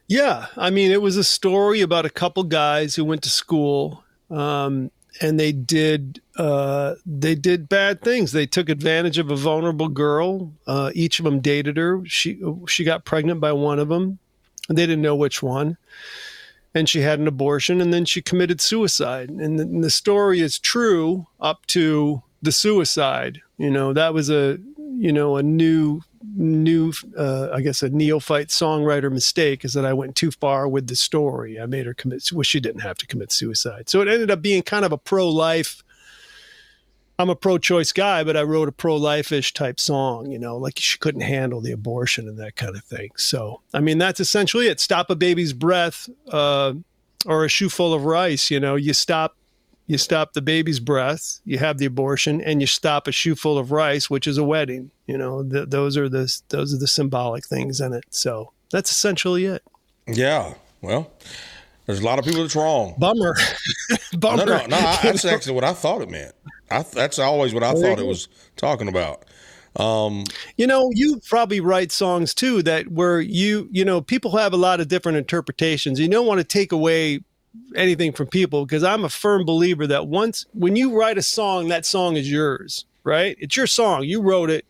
Yeah, I mean, it was a story about a couple guys who went to school, um, and they did uh, they did bad things. They took advantage of a vulnerable girl. Uh, each of them dated her. She she got pregnant by one of them. And they didn't know which one, and she had an abortion, and then she committed suicide. And the, and the story is true up to the suicide. You know, that was a you know a new new uh, I guess a neophyte songwriter mistake is that I went too far with the story. I made her commit. Well, she didn't have to commit suicide, so it ended up being kind of a pro life. I'm a pro-choice guy, but I wrote a pro-life-ish type song, you know, like she couldn't handle the abortion and that kind of thing. So, I mean, that's essentially it. Stop a baby's breath, uh, or a shoe full of rice. You know, you stop, you stop the baby's breath, you have the abortion, and you stop a shoe full of rice, which is a wedding. You know, th- those are the those are the symbolic things in it. So that's essentially it. Yeah. Well, there's a lot of people that's wrong. Bummer, bummer. No, no, no. I, that's actually what I thought it meant. I, that's always what I thought it was talking about. Um, You know, you probably write songs too that where you, you know, people have a lot of different interpretations. You don't want to take away anything from people because I'm a firm believer that once when you write a song, that song is yours, right? It's your song. You wrote it.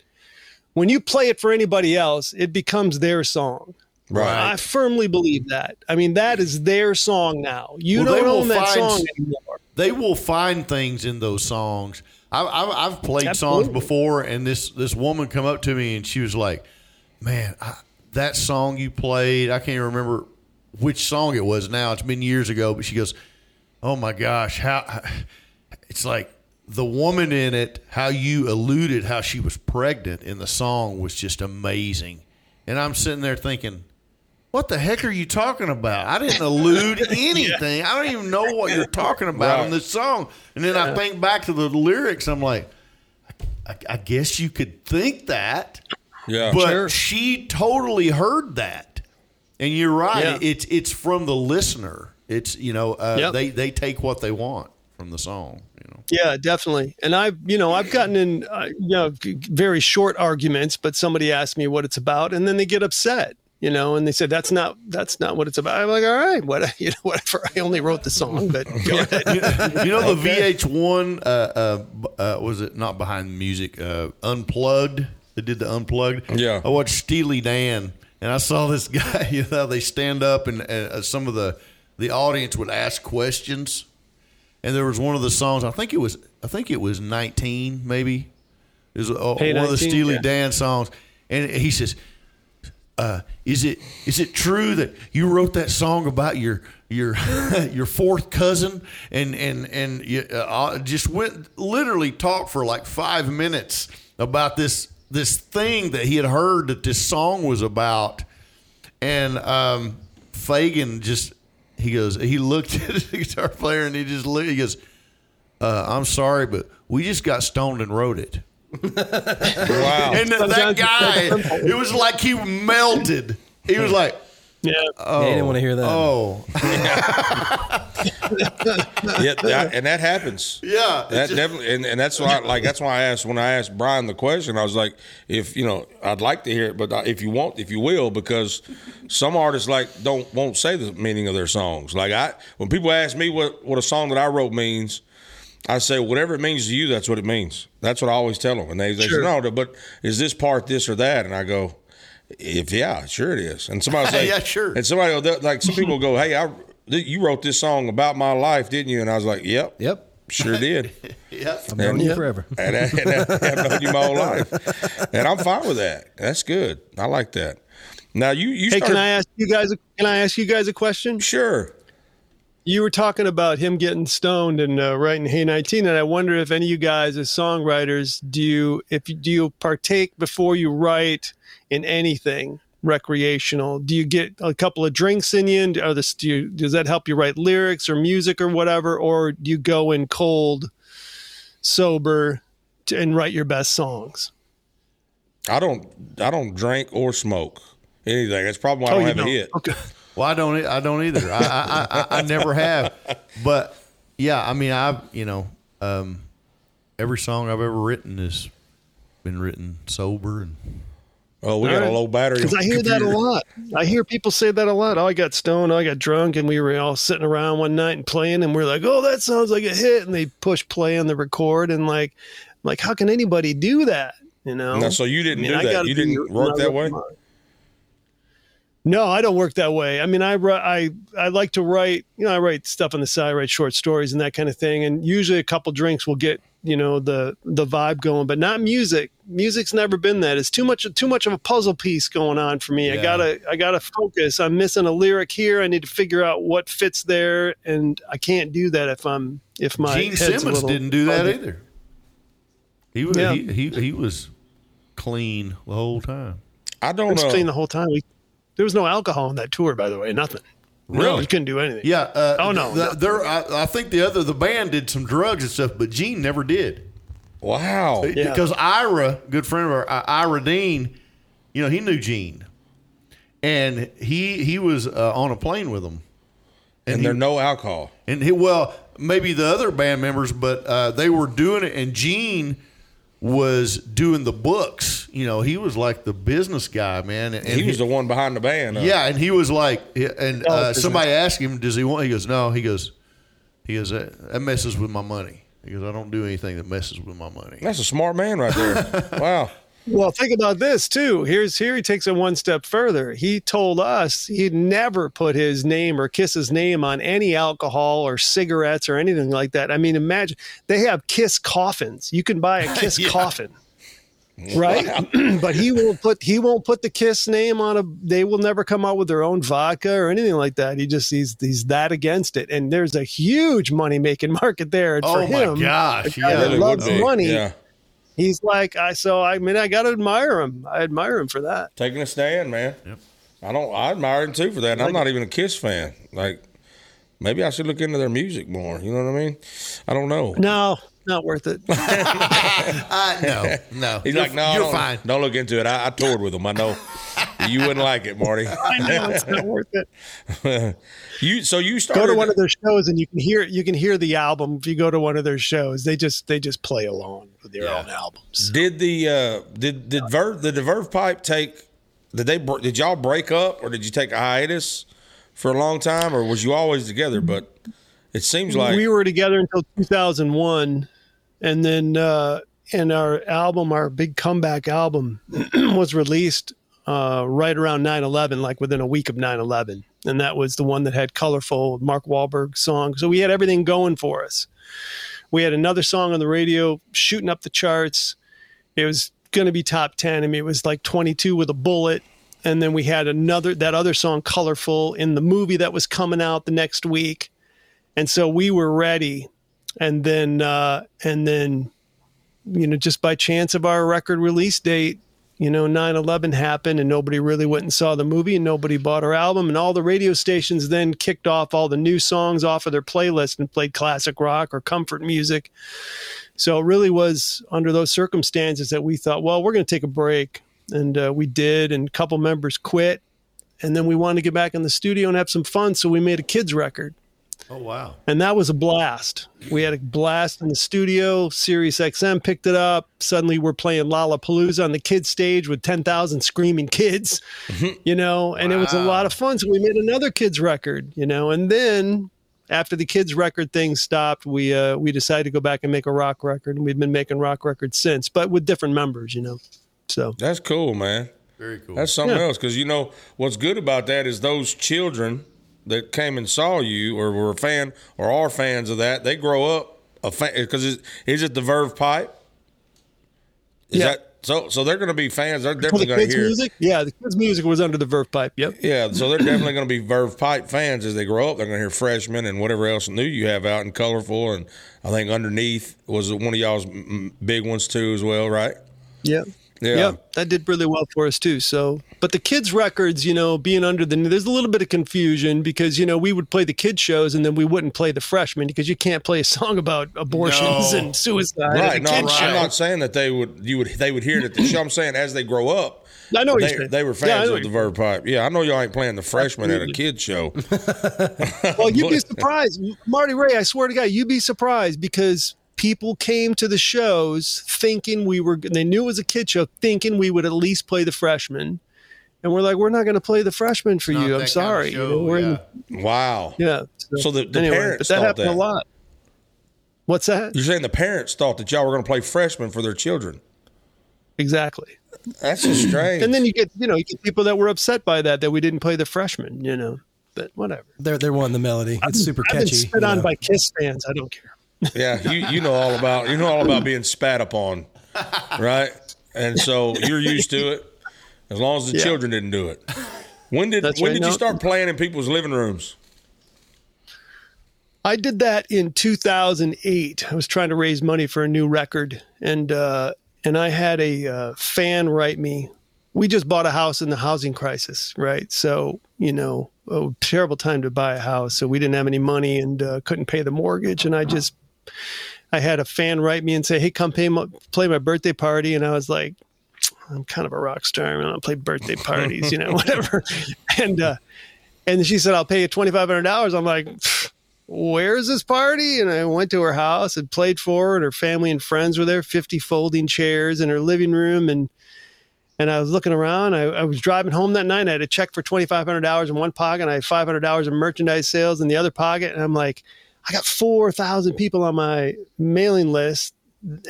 When you play it for anybody else, it becomes their song. Right. I firmly believe that. I mean, that is their song now. You Well, don't own that find- song anymore. they will find things in those songs. I, I, I've played Absolutely. songs before, and this this woman come up to me and she was like, "Man, I, that song you played, I can't remember which song it was. Now it's been years ago, but she goes, "Oh my gosh, how it's like." The woman in it, how you alluded how she was pregnant in the song was just amazing. And I'm sitting there thinking, what the heck are you talking about? I didn't allude anything. I don't even know what you're talking about Right. in this song. And then I think back to the lyrics. I'm like, I, I guess you could think that, yeah. but Sure. she totally heard that. And you're right. Yeah. It's it's from the listener. It's you know uh, Yep. they they take what they want from the song. You know. Yeah, definitely. And I've, you know, I've gotten in, uh, you know, very short arguments, but somebody asks me what it's about, and then they get upset, you know, and they said that's not that's not what it's about. I'm like, all right, what, you know, whatever. I only wrote the song, but go ahead. you know the VH1 uh, uh, uh, was it not behind the music uh, unplugged? They did the unplugged. Yeah. I watched Steely Dan, and I saw this guy. You know, they stand up, and uh, some of the the audience would ask questions, and there was one of the songs. I think it was I think it was 19, maybe. It was uh, Hey, one of the Steely yeah. Dan songs, and he says uh, is it is it true that you wrote that song about your your your fourth cousin and and and you uh, just went literally talked for like five minutes about this this thing that he had heard that this song was about, and um, Fagen just he goes he looked at the guitar player and he just looked, he goes, uh, "I'm sorry, but we just got stoned and wrote it." Wow. And that, that guy, it was like he melted. He was like, Yeah. "Oh, Yeah, I didn't want to hear that. Oh, yeah, that, and that happens. yeah." That just- definitely, and, and that's why, like, that's why I asked when I asked Brian the question. I was like, if you know, I'd like to hear it, but uh, if you want, if you will, because some artists like don't won't say the meaning of their songs. Like I, when people ask me what what a song that I wrote means, I say whatever it means to you, that's what it means. That's what I always tell them, and they, they Sure. say no, but is this part this or that? And I go, if yeah, sure it is. And somebody will say, Yeah, sure. And somebody will, like some people go, hey, I. You wrote this song about my life, didn't you? And I was like, "Yep, Yep. sure did." Yep. I've known you forever. and, I, and I, have known you my whole life, and I'm fine with that. That's good. I like that. Now you you Hey, started, can I ask you guys? A, can I ask you guys a question? sure. You were talking about him getting stoned and uh, writing Hey 19, and I wonder if any of you guys, as songwriters, do you if you, do you partake before you write in anything recreational? Do you get a couple of drinks in you? And are this, do you, does that help you write lyrics or music or whatever, or do you go in cold, sober, to, and write your best songs? I don't I don't drink or smoke anything. That's probably why I Oh, don't have a don't. hit. Okay. Well, I don't. I don't either. I, I, I, I never have. But yeah, I mean, I've you know, um, every song I've ever written has been written sober and Oh, we got a low battery. Because I hear that a lot. I hear people say that a lot. Oh, I got stoned. Oh, I got drunk, and we were all sitting around one night and playing, and we're like, "Oh, that sounds like a hit," and they push play on the record, and like, like, how can anybody do that? You know. Now, so you didn't I mean, do I that. You didn't work that way. No, I don't work that way. I mean, I I I like to write. You know, I write stuff on the side, I write short stories and that kind of thing. And usually, a couple drinks will get you know the the vibe going, but not music. Music's never been that. It's too much too much of a puzzle piece going on for me. I gotta I gotta focus. I'm missing a lyric here. I need to figure out what fits there, and I can't do that if I'm if my Gene head's a Simmons little didn't do that fuzzy. either. He was Yeah. he, he he was clean the whole time. I don't was know. clean the whole time. We, there was no alcohol on that tour, by the way. Nothing. Really? You couldn't do anything. Yeah. Uh, Oh, no, the- no. there. I, I think the other the band did some drugs and stuff, but Gene never did. Wow. Yeah. Because Ira, good friend of our, I- Ira Dean, you know, he knew Gene, and he he was uh, on a plane with him, And he- there's no alcohol. and he well maybe the other band members, but uh, they were doing it, and Gene was doing the books. You know, he was like the business guy, man, and, he was the one behind the band. huh? yeah, and he was like, and Oh, uh, somebody asked him, "Does he want?" He goes, "No." He goes, "He goes that, that messes with my money." He goes, "I don't do anything that messes with my money." That's a smart man right there. wow. Well, think about this too. Here's here he takes it one step further. He told us he'd never put his name or kiss his name on any alcohol or cigarettes or anything like that. I mean, imagine they have kiss coffins. You can buy a kiss coffin. Right, but he won't put he won't put the Kiss name on a. They will never come out with their own vodka or anything like that. He just he's he's that against it, and there's a huge money making market there. And for Oh him, my gosh! the Yeah, that loves money. Yeah. He's like I so I mean I got to admire him. I admire him for that. Taking a stand, man. Yep. I don't. I admire him too for that. And I'm not even a Kiss fan. Like, maybe I should look into their music more. You know what I mean? I don't know. No, not worth it. Uh, no, no. He's You're- like, no, you're don't, fine. Don't look into it. I, I toured with him. I know you wouldn't like it, Marty. I know it's not worth it. you so you started. Go to one of their shows and you can hear you can hear the album. If you go to one of their shows, they just they just play along with their own albums. Did the uh, did did Verve did the Verve Pipe take? Did they did y'all break up or did you take a hiatus for a long time or was you always together? But it seems like we were together until 2001, and then uh, and our album, our big comeback album, was released uh, right around 9/11, like within a week of 9/11, and that was the one that had colorful Mark Wahlberg song. So we had everything going for us. We had another song on the radio shooting up the charts. It was going to be top 10. I mean, it was like 22 with a bullet. And then we had another, that other song, Colorful, in the movie that was coming out the next week. And so we were ready. And then, uh, and then, you know, just by chance of our record release date, you know 9-11 happened and nobody really went and saw the movie and nobody bought our album. And all the radio stations then kicked off all the new songs off of their playlist and played classic rock or comfort music. So it really was under those circumstances that we thought well we're going to take a break. And uh, we did and a couple members quit. And then we wanted to get back in the studio and have some fun. So we made a kids record Oh wow. and that was a blast. We had a blast in the studio. Sirius XM picked it up. Suddenly, we're playing Lollapalooza on the kids stage with ten thousand screaming kids, you know, and it was a lot of fun. So we made another kids record, you know, and then after the kids record thing stopped, we uh, we decided to go back and make a rock record, and we've been making rock records since, but with different members, you know. So That's cool, man. Very cool. That's something Yeah. else because you know what's good about that is those children that came and saw you or were a fan or are fans of that. They grow up a fan because is, is it the Verve Pipe? Is Yeah. that so? So they're going to be fans. They're definitely the going to hear. music, yeah, the kids' music was under the Verve Pipe. Yep. Yeah, so they're definitely going to be Verve Pipe fans as they grow up. They're going to hear freshmen and whatever else new you have out and colorful. And I think underneath was one of y'all's big ones too, as well, right? Yeah. Yeah. Yeah, that did really well for us too. So, but the kids' records, you know, being under the there's a little bit of confusion because you know we would play the kids shows and then we wouldn't play the freshmen because you can't play a song about abortions No. and suicide. Right. No, a I'm, not saying that they would you would they would hear it at the show. I'm saying as they grow up, I know they, they were fans know of the Verve Pipe. Yeah, I know y'all ain't playing the freshmen at a kid show. Well, you'd be surprised, Marty Ray. I swear to God, you'd be surprised because people came to the shows thinking we were. They knew it was a kid show, thinking we would at least play the freshmen, and we're like, we're not going to play the freshmen for Not you. I'm kind of sorry. show, you know, we're in- Wow. yeah. So the- the anyway, parents but that thought happened that. a lot. What's that? You're saying the parents thought that y'all were going to play freshmen for their children. Exactly. That's just strange. And then you get, you know, you get people that were upset by that that we didn't play the freshmen. You know, but whatever. They're they're wanting the melody. It's super I've been catchy. spit you on know. by Kiss fans. I don't care. Yeah, you you know all about you know all about being spat upon, right? And so you're used to it. As long as the Yeah. children didn't do it. When did That's when right. did you start playing in people's living rooms? I did that in 2008. I was trying to raise money for a new record, and uh, and I had a uh, fan write me. We just bought a house in the housing crisis, right? So you know, a terrible time to buy a house. So we didn't have any money and uh, couldn't pay the mortgage, and I just I had a fan write me and say, "Hey, come pay my, play my birthday party," and I was like. I'm kind of a rock star. I don't play birthday parties, you know, whatever. And uh, and she said, "I'll pay you twenty five hundred dollars." I'm like, where's this party? And I went to her house and played for her, and her family and friends were there, 50 folding chairs in her living room. And and I was looking around. I, I was driving home that night. I had a check for $2,500 in one pocket. And I had $500 in merchandise sales in the other pocket. And I'm like, I got 4,000 people on my mailing list.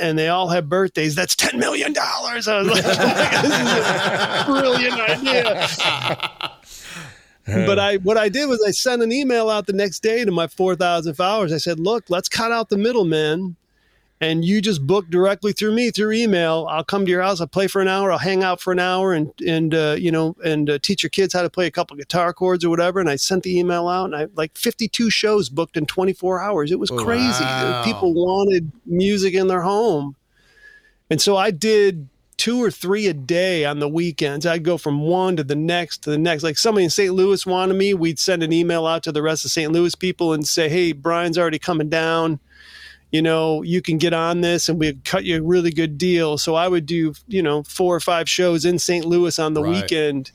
And they all have birthdays. That's $10 million. I was like, oh this is a brilliant idea but I what I did was I sent an email out the next day to my 4,000 followers. I said, "Look, let's cut out the middleman and you just book directly through me through email. I'll come to your house, I'll play for an hour, I'll hang out for an hour and and uh, you know, and uh, teach your kids how to play a couple guitar chords or whatever." And I sent the email out and I like 52 shows booked in 24 hours. It was crazy. Wow. People wanted music in their home. And so I did two or three a day on the weekends. I'd go from one to the next to the next. Like somebody in St. Louis wanted me, we'd send an email out to the rest of St. Louis people and say, "Hey, Brian's already coming down. You know, you can get on this, and we'd cut you a really good deal." So I would do, you know, four or five shows in St. Louis on the Right. weekend.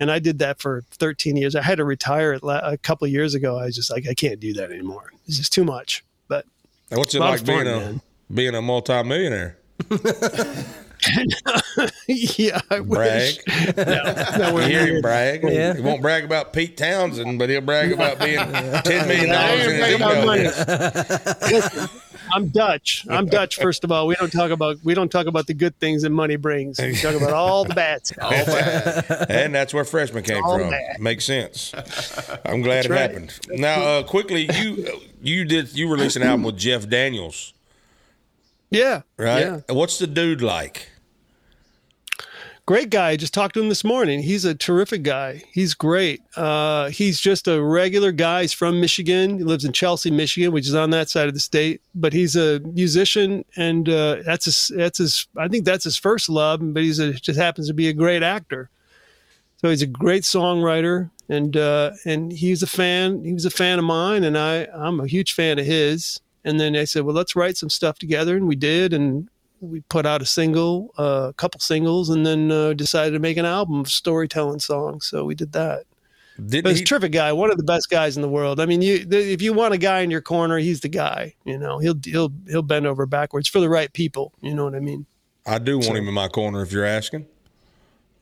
And I did that for 13 years. I had to retire it a couple of years ago. I was just like, I can't do that anymore. It's just too much. But What's it Lot like of fun, being a man. being a multimillionaire? yeah, I Brag. wish. No, no, You we're hear him brag. Yeah. He won't brag about Pete Townshend, but he'll brag about being ten million I dollars in ain't his bragging about email money. list. Listen, I'm Dutch. I'm Dutch. First of all, we don't talk about we don't talk about the good things that money brings. We talk about all the bad stuff. and that's where freshmen came All from. bad. Makes sense. I'm glad it right. happened. Now, uh, quickly, you you did you released an album with Jeff Daniels, Yeah, right? Yeah, What's the dude like? Great guy. I just talked to him this morning. He's a terrific guy. He's great. Uh, he's just a regular guy. He's from Michigan. He lives in Chelsea, Michigan, which is on that side of the state. But he's a musician, and uh, that's his. That's his. I think that's his first love. But he's a, just happens to be a great actor. So he's a great songwriter, and uh, and he's a fan. He was a fan of mine, and I I'm a huge fan of his. And then I said, well, let's write some stuff together, and we did, and we put out a single, uh, a couple singles, and then uh, decided to make an album of storytelling songs. So we did that. Did But he's a terrific guy, one of the best guys in the world. I mean, you the, if you want a guy in your corner, he's the guy. You know, he'll he'll he'll bend over backwards for the right people. You know what I mean? I do want him in my corner if you're asking.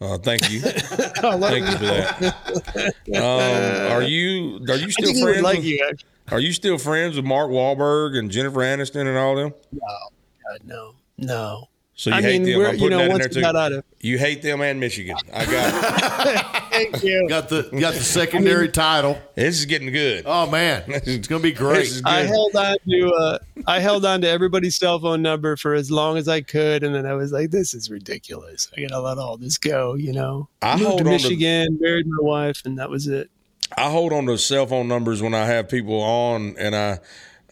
Uh, thank you. thank you for that. Um, are you are you still think he would friends? like with, you. Actually. Are you still friends with Mark Wahlberg and Jennifer Aniston and all them? God, no, no. So you I hate mean, them? we're- I'm you know, that in once there we too. got out of- You hate them and Michigan. I got it. Thank you. Got the got the secondary title. this is getting good. Oh man, it's gonna be great. is I held on to uh, I held on to everybody's cell phone number for as long as I could, and then I was like, "This is ridiculous. I gotta let all this go." You know, I moved hold to on to- Michigan, married my wife, and that was it. I hold on to cell phone numbers when I have people on, and I,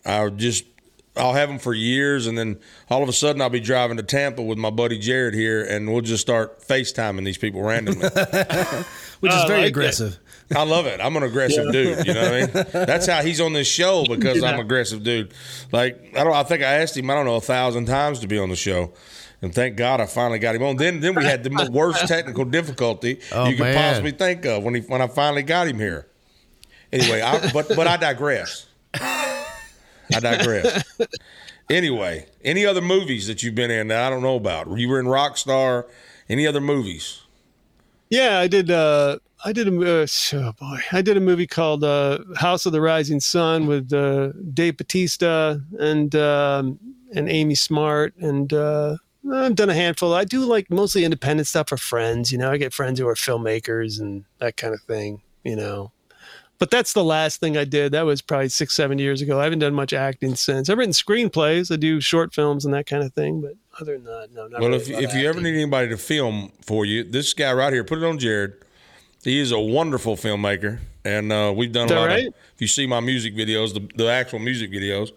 I just, I'll have them for years, and then all of a sudden I'll be driving to Tampa with my buddy Jared here, and we'll just start FaceTiming these people randomly. which is I very like aggressive. I love it. I'm an aggressive dude. You know what I mean? That's how he's on this show because I'm aggressive dude. Like I don't. I think I asked him. I don't know a thousand times to be on the show. And thank God I finally got him on. Then, then we had the worst technical difficulty Oh, you could man. possibly think of when he when I finally got him here. Anyway, I, but but I digress. I digress. Anyway, any other movies that you've been in that I don't know about? You were in Rockstar. Any other movies? Yeah, I did. Uh, I did a uh, oh boy, I did a movie called uh, House of the Rising Sun with uh, Dave Batista and um, and Amy Smart, and uh, I've done a handful. I do like mostly independent stuff for friends. You know, I get friends who are filmmakers and that kind of thing. You know. But that's the last thing I did. That was probably six, seven years ago. I haven't done much acting since. I've written screenplays. I do short films and that kind of thing. But other than that, no. Not Well, really if if you ever need anybody to film for you, this guy right here, put it on Jared. He is a wonderful filmmaker, and uh, we've done a lot right? of. If you see my music videos, the, the actual music videos,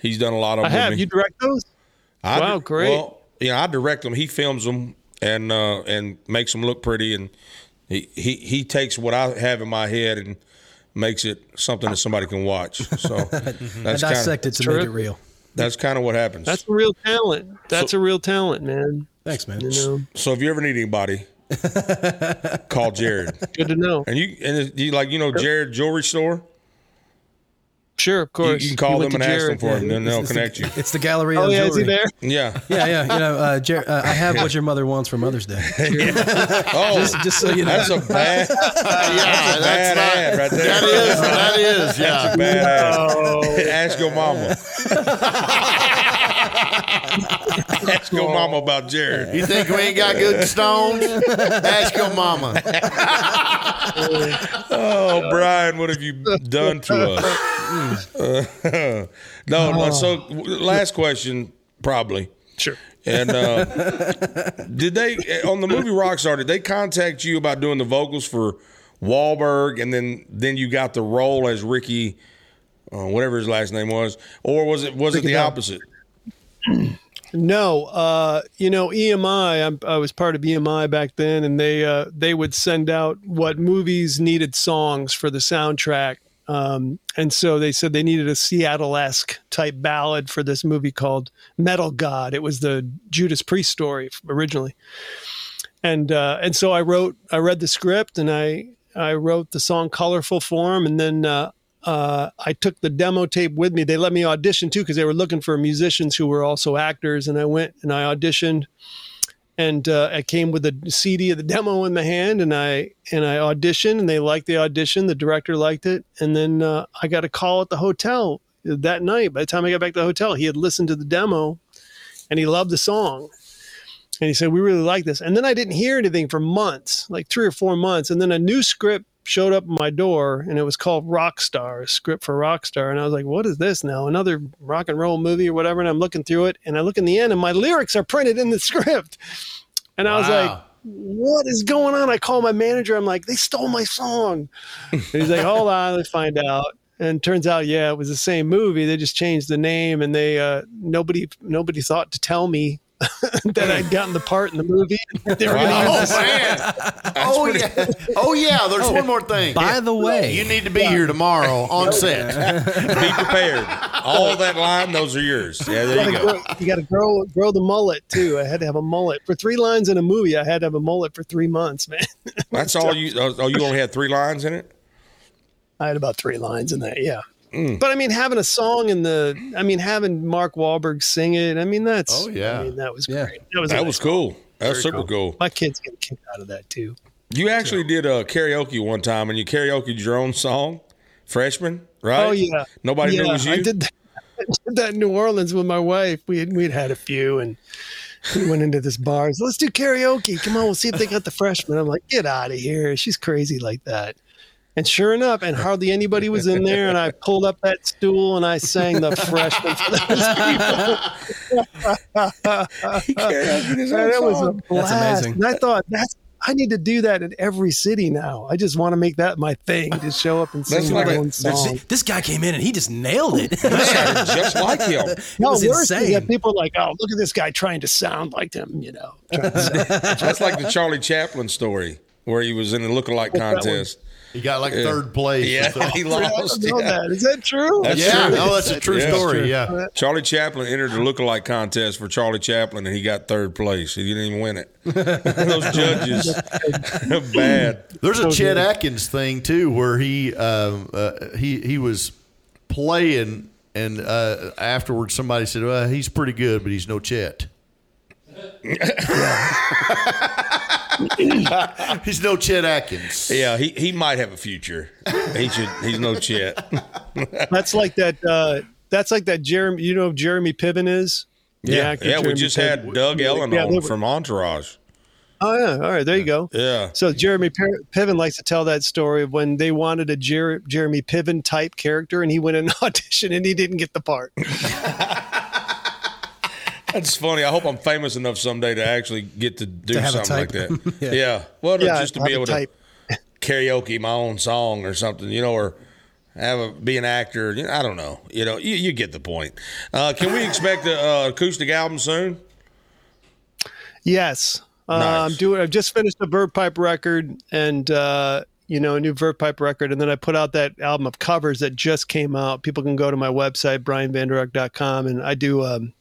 he's done a lot of. I have. me. You direct those? I Wow, great. Well, yeah, I direct them. He films them and uh, and makes them look pretty, and he, he he takes what I have in my head and makes it something that somebody can watch. So that's kind dissect of it to make it real. that's kind of what happens. That's a real talent. That's a real talent, man. Thanks, man. You know, so if you ever need anybody, call Jared. good to know. And you and you like you know Jared Jewelry Store. Sure, of course. you can call went them to and ask them Jared. for them, then they'll It's the- connect you. It's the Galleria Oh of yeah, is he there? Yeah. Yeah, yeah. You know, uh, Jer- uh, I have what your mother wants for Mother's Day. Oh, Just, just so you know. that's a bad, yeah, bad that's not, ad right there. that is that is yeah. bad ad. Oh, Ask your mama. Ask your mama about Jared. You think we ain't got good stones? Ask your mama. Oh, Brian, what have you done to us? Uh, no, no, so last question, probably. sure. And uh, did they on the movie Rockstar? Did they contact you about doing the vocals for Wahlberg, and then then you got the role as Ricky, uh, whatever his last name was, or was it was it the opposite? No, uh, you know EMI. I'm, I was part of EMI back then, and they uh, they would send out what movies needed songs for the soundtrack. Um, and so they said they needed a Seattle-esque type ballad for this movie called Metal God. It was the Judas Priest story originally, and uh, and so I wrote, I read the script, and I I wrote the song "Colorful Form," and then uh, I took the demo tape with me. They let me audition too because they were looking for musicians who were also actors, and I went and I auditioned, and uh, I came with a CD of the demo in my hand, and I and I auditioned, and they liked the audition. The director liked it, and then uh, I got a call at the hotel that night. By the time I got back to the hotel, he had listened to the demo, and he loved the song. And he said, We really like this. And then I didn't hear anything for months, like three or four months. And then a new script showed up at my door and it was called Rockstar, a script for Rockstar. And I was like, What is this now? Another rock and roll movie or whatever. And I'm looking through it and I look in the end and my lyrics are printed in the script. And I was like, what is going on? I call my manager. I'm like, they stole my song. And he's like, hold on, let's find out. And turns out, yeah, it was the same movie. They just changed the name, and they uh, nobody nobody thought to tell me that I'd gotten the part in the movie. They were gonna Oh man! oh yeah! Oh yeah! There's oh, one more thing. By the way, you need to be here tomorrow on set. Be prepared. All that line, those are yours. Yeah, there you you go. gotta, grow, you gotta grow grow the mullet too. I had to have a mullet for three lines in a movie. I had to have a mullet for three months, man. That's all you. Oh, oh, you only had three lines in it. I had about three lines in that, yeah. Mm. But I mean, having a song in the, I mean, having Mark Wahlberg sing it. I mean, that's. Oh, yeah. I mean, that was Yeah. great. That was. That nice was cool. That was super cool. My kids get a kick out of that too. You actually did a karaoke one time, and you karaoke your own song, freshmen, right? Oh yeah. Nobody yeah, knew it was you. I did that. I did that in New Orleans with my wife. We had we'd had a few, and we went into this bar. So let's do karaoke. Come on, we'll see if they got the freshmen. I'm like, get out of here. She's crazy like that. And sure enough, and hardly anybody was in there. And I pulled up that stool and I sang the Freshmen for those people. karaoke And it was a song. blast. amazing. And I thought that's I need to do that in every city now. I just want to make that my thing to show up and sing like my a- own that's- song. this guy came in and he just nailed it. Sounded just like him. No, was worse is insane. that people are like, oh, look at this guy trying to sound like them, you know. trying to sound- That's like the Charlie Chaplin story where he was in a lookalike that contest. He got like third place. Yeah, he I lost. know Yeah. that. Is that true? That's Yeah, true. no, that's a true Yeah. story. Yeah. Charlie Chaplin entered a lookalike contest for Charlie Chaplin, and he got third place. He didn't even win it. Those judges, bad. There's a Chet Atkins thing too, where he um, uh, he he was playing, and uh, afterwards somebody said, "Well, he's pretty good, but he's no Chet." he's no Chet Atkins. Yeah, he, he might have a future. He should. He's no Chet. That's like that. Uh, that's like that. Jeremy, you know, who Jeremy Piven is. The Yeah, actor yeah. We just Piven. had Doug Ellin Yeah, on were- from Entourage. Oh yeah. All right. There you go. Yeah, So Jeremy P- Piven likes to tell that story of when they wanted a Jer- Jeremy Piven type character, and he went in an audition and he didn't get the part. That's funny. I hope I'm famous enough someday to actually get to do To something like that. Yeah. yeah. Well, Yeah, just to be able type. to karaoke my own song or something, you know, or have a be an actor. You know, I don't know. You know, you, you get the point. Uh, can we expect a uh, acoustic album soon? Yes, uh, Nice. I'm doing. I've just finished a Verve Pipe record, and uh, you know, a new Verve Pipe record, and then I put out that album of covers that just came out. People can go to my website brianvanderark.com, and I do. Um,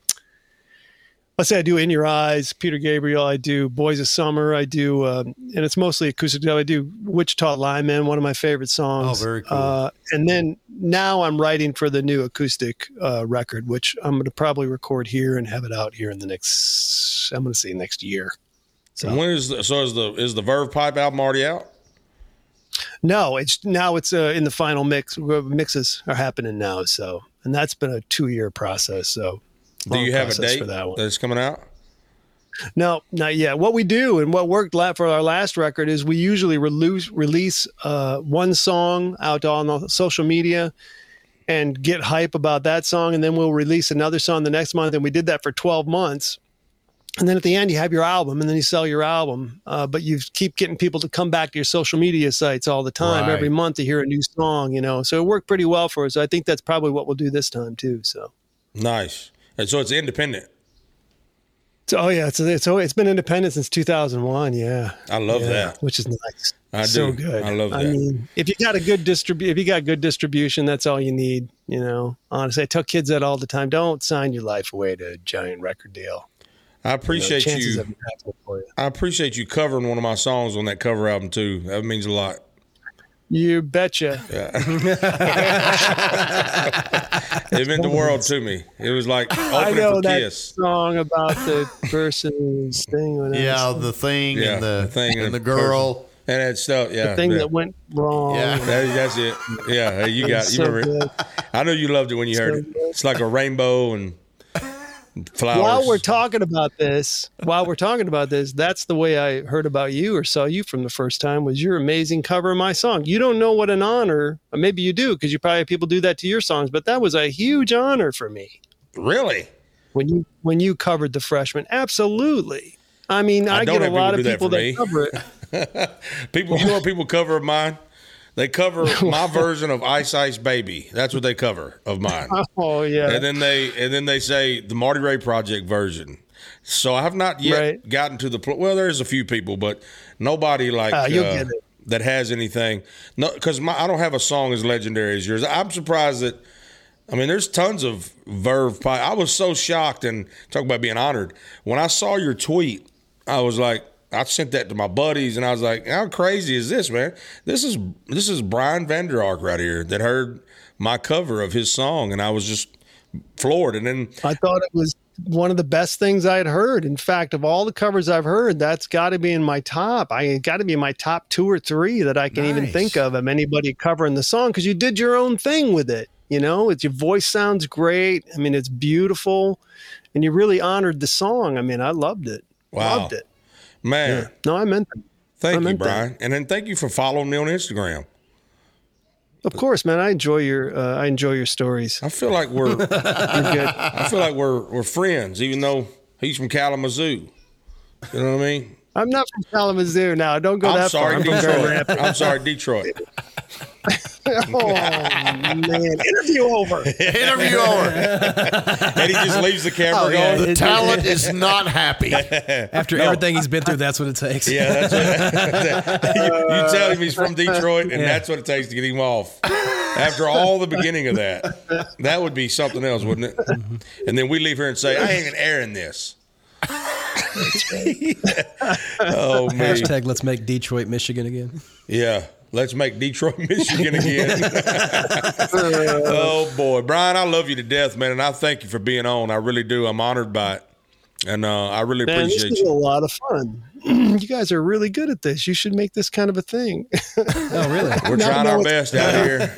let's say I do In Your Eyes, Peter Gabriel. I do Boys of Summer. I do, um, and it's mostly acoustic. I do Wichita Lineman, one of my favorite songs. Oh, very cool. Uh, and then now I'm writing for the new acoustic uh, record, which I'm going to probably record here and have it out here in the next. I'm going to say next year. So And when is the, so is the is the Verve Pipe album already out? no, it's now it's uh, in the final mix. Mixes are happening now, so and that's been a two year process. So Do you have a date for that one? that's coming out? No, not yet. What we do and what worked for our last record is we usually release release uh, one song out on the social media and get hype about that song, and then we'll release another song the next month. And we did that for twelve months. And then at the end, you have your album, and then you sell your album. Uh, but you keep getting people to come back to your social media sites all the time, Right. every month to hear a new song. You know, so it worked pretty well for us. I think that's probably what we'll do this time too. So. Nice. And so it's independent. So, oh yeah, it's it's oh, it's been independent since 2001. Yeah, I love Yeah, that. which is nice. I so do. good. I love that. I mean, if you got a good distribu- if you got good distribution, that's all you need. You know, honestly, I tell kids that all the time. Don't sign your life away to a giant record deal. I know, appreciate you. for you. I appreciate you covering one of my songs on that cover album too. That means a lot. You betcha. It meant the world to me. It was like I know for that Kiss. song about the person's thing. Yeah, the thing Yeah, and the, the thing and and the the girl. And that stuff, yeah. the thing yeah. that went wrong. Yeah. That- that's it. Yeah, hey, you got. It's You so remember? good. it. I know you loved it when you heard So it. good. It's like a rainbow and flowers. While we're talking about this, while we're talking about this, that's the way I heard about you or saw you from the first time was your amazing cover of my song. You don't know what an honor, or maybe you do because you probably have people do that to your songs, but that was a huge honor for me really, when you when you covered the Freshmen. Absolutely. I mean, I, don't get a lot of people that that, cover it. People, you know people cover mine? They cover my version of Ice Ice Baby. That's what they cover of mine. Oh yeah. And then they and then they say the Marty Ray Project version. So I have not yet Right. gotten to the pl- well. There's a few people, but nobody like Ah, you'll uh, that has anything. No, because I don't have a song as legendary as yours. I'm surprised that. I mean, there's tons of Verve. I was so shocked and talk about being honored when I saw your tweet. I was like, I sent that to my buddies, and I was like, how crazy is this, man? This is this is Brian Vander Ark right here that heard my cover of his song, and I was just floored. And then I thought it was one of the best things I had heard. In fact, of all the covers I've heard, that's got to be in my top. I got to be in my top two or three that I can even think of of anybody covering the song because you did your own thing with it. You know, it's your voice sounds great. I mean, it's beautiful, and you really honored the song. I mean, I loved it. Wow. Loved it. Man, No, I meant it. thank I you, meant that. Brian, and then thank you for following me on Instagram. Of course, man. I enjoy your uh, I enjoy your stories. I feel like we're good. I feel like we're we're friends, even though he's from Kalamazoo. You know what I mean? I'm not from Kalamazoo now. Don't go I'm that sorry, far. I'm Detroit. I'm sorry, Detroit. Oh man, interview over. Interview over. And he just leaves the camera Oh, yeah. going. The talent is not happy. After everything he's been through, that's what it takes. Yeah, that's what, you, you tell him he's from Detroit, and Yeah. that's what it takes to get him off. After all the beginning of that, that would be something else, wouldn't it? Mm-hmm. And then we leave here and say, "I ain't even airing this." Oh man, Hashtag let's make Detroit, Michigan again. yeah. Let's make Detroit, Michigan again. oh boy, Brian, I love you to death, man, and I thank you for being on. I really do. I'm honored by it, and uh, I really Man, this appreciate is you. a lot of fun. you guys are really good at this. You should make this kind of a thing. Oh, really? We're trying our best out here.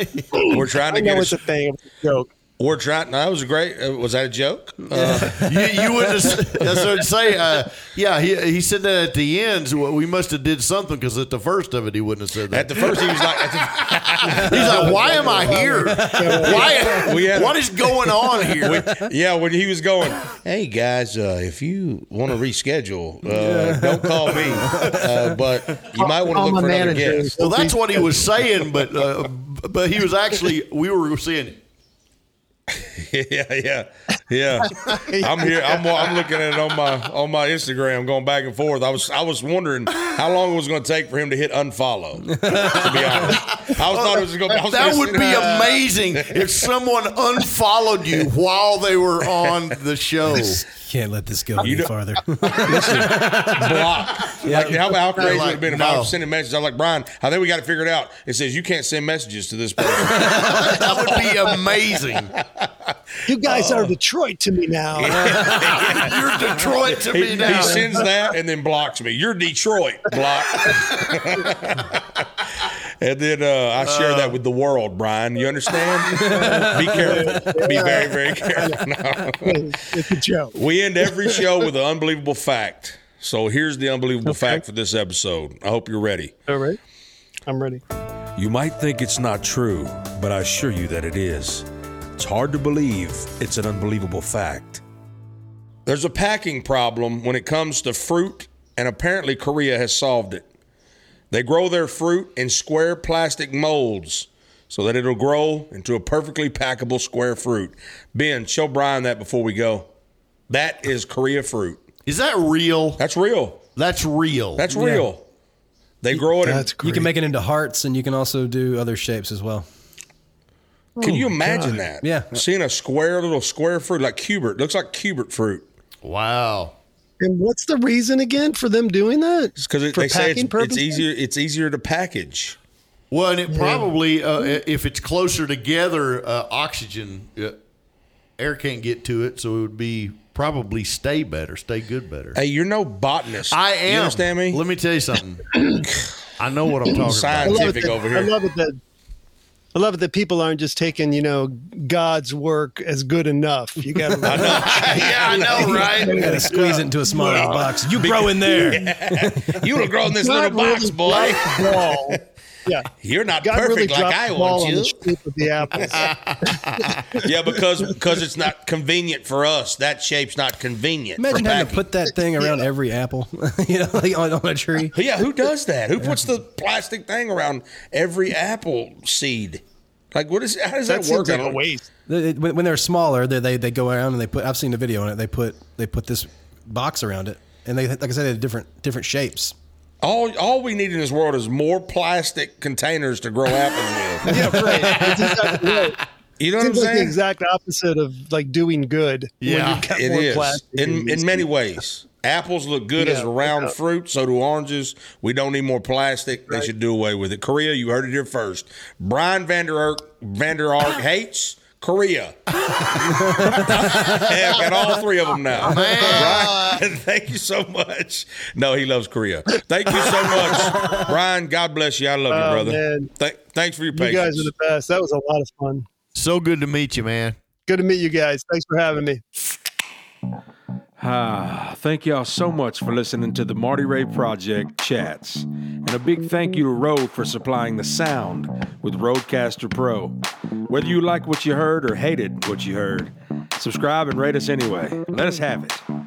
We're trying to get know us. it's a thing. It's a joke. We're trying. No, that was a great. Uh, was that a joke? Uh, you, you wouldn't have, that's what I'd say. Uh, yeah, he, he said that at the end. So we must have did something because at the first of it, he wouldn't have said that. at the first, he was like, at He's like, why am I here? Why? What is going on here? the, yeah, when he was going, hey guys, uh, if you want to reschedule, uh, don't call me, uh, but you might want to look my for another manager. guest. well, that's what he was saying, but uh, but he was actually we were saying yeah, yeah, yeah. I'm here. I'm, I'm looking at it on my on my Instagram, going back and forth. I was I was wondering how long it was going to take for him to hit unfollow. To be honest, I was thought it was going. to be. that would be amazing if someone unfollowed you while they were on the show. Can't let this go any don't- farther. block. Like how, how crazy would it have been if I was sending messages? I was like, Brian, I think we got to figure it out. It says you can't send messages to this person. That would be amazing. You guys Oh. are Detroit to me now. You're Detroit to he, me he now. He sends that and then blocks me. You're Detroit. Block. and then uh, I share that with the world, Brian. You understand? Be careful. Be very, very careful. No. it's a joke. We end every show with an unbelievable fact. So here's the unbelievable fact for this episode. I hope you're ready. All right. I'm ready. You might think it's not true, but I assure you that it is. It's hard to believe it's an unbelievable fact. There's a packing problem when it comes to fruit, and apparently Korea has solved it. They grow their fruit in square plastic molds so that it'll grow into a perfectly packable square fruit. Ben, show Brian that before we go. That is Korea fruit. Is that real? That's real. That's real. That's real. They grow it in That's great. You can make it into hearts, and you can also do other shapes as well. Can you imagine that? Yeah. Seeing a square little square fruit like cubert. Looks like cubert fruit. wow. And what's the reason again for them doing that? It's because For they say it's, it's easier. It's easier to package. Well, and it probably, uh, if it's closer together, uh, oxygen, uh, air can't get to it, so it would be probably stay better, stay good better. Hey, you're no botanist. I am. You understand me? Let me tell you something. I know what I'm talking I Science. about. Scientific that, over I here. love it that I love it that people aren't just taking, you know, God's work as good enough. You got to yeah, I know, right? You gotta squeeze it into a small enough box. You grow in there. you will grow in this little box, boy. Yeah. You're not God perfect really like I want you. the shape of the apples. Yeah, because because it's not convenient for us. That shape's not convenient. for Imagine having to put that thing around every apple, you know, like on, on a tree. Yeah, who does that? Who puts the plastic thing around every apple seed? Like, what is? How does that, That work? seems I like a don't- waste. They- they- when, when they're smaller, they, they they go around and they put. I've seen the video on it. They put they put this box around it, and they like I said, they had different different shapes. All all we need in this world is more plastic containers to grow apples with. Yeah, right. It's exactly right. You know what I'm like the saying? exact opposite of like doing good. Yeah, when you've got It more is plastic in in many ways. Apples look good as a round yeah. fruit. So do oranges. We don't need more plastic. They should do away with it. Korea, you heard it here first. Brian Vander Ark, Vander Ark hates Korea. I've got all three of them now. Brian, thank you so much. No, he loves Korea. Thank you so much, Brian. God bless you. I love you, Oh, brother. man. Th- thanks for your You patience. guys are the best. That was a lot of fun. So good to meet you, man. Good to meet you guys. Thanks for having me. Ah, thank y'all so much for listening to the Marty Ray Project chats. And a big thank you to Rode for supplying the sound with RodeCaster Pro. Whether you like what you heard or hated what you heard, subscribe and rate us anyway. Let us have it.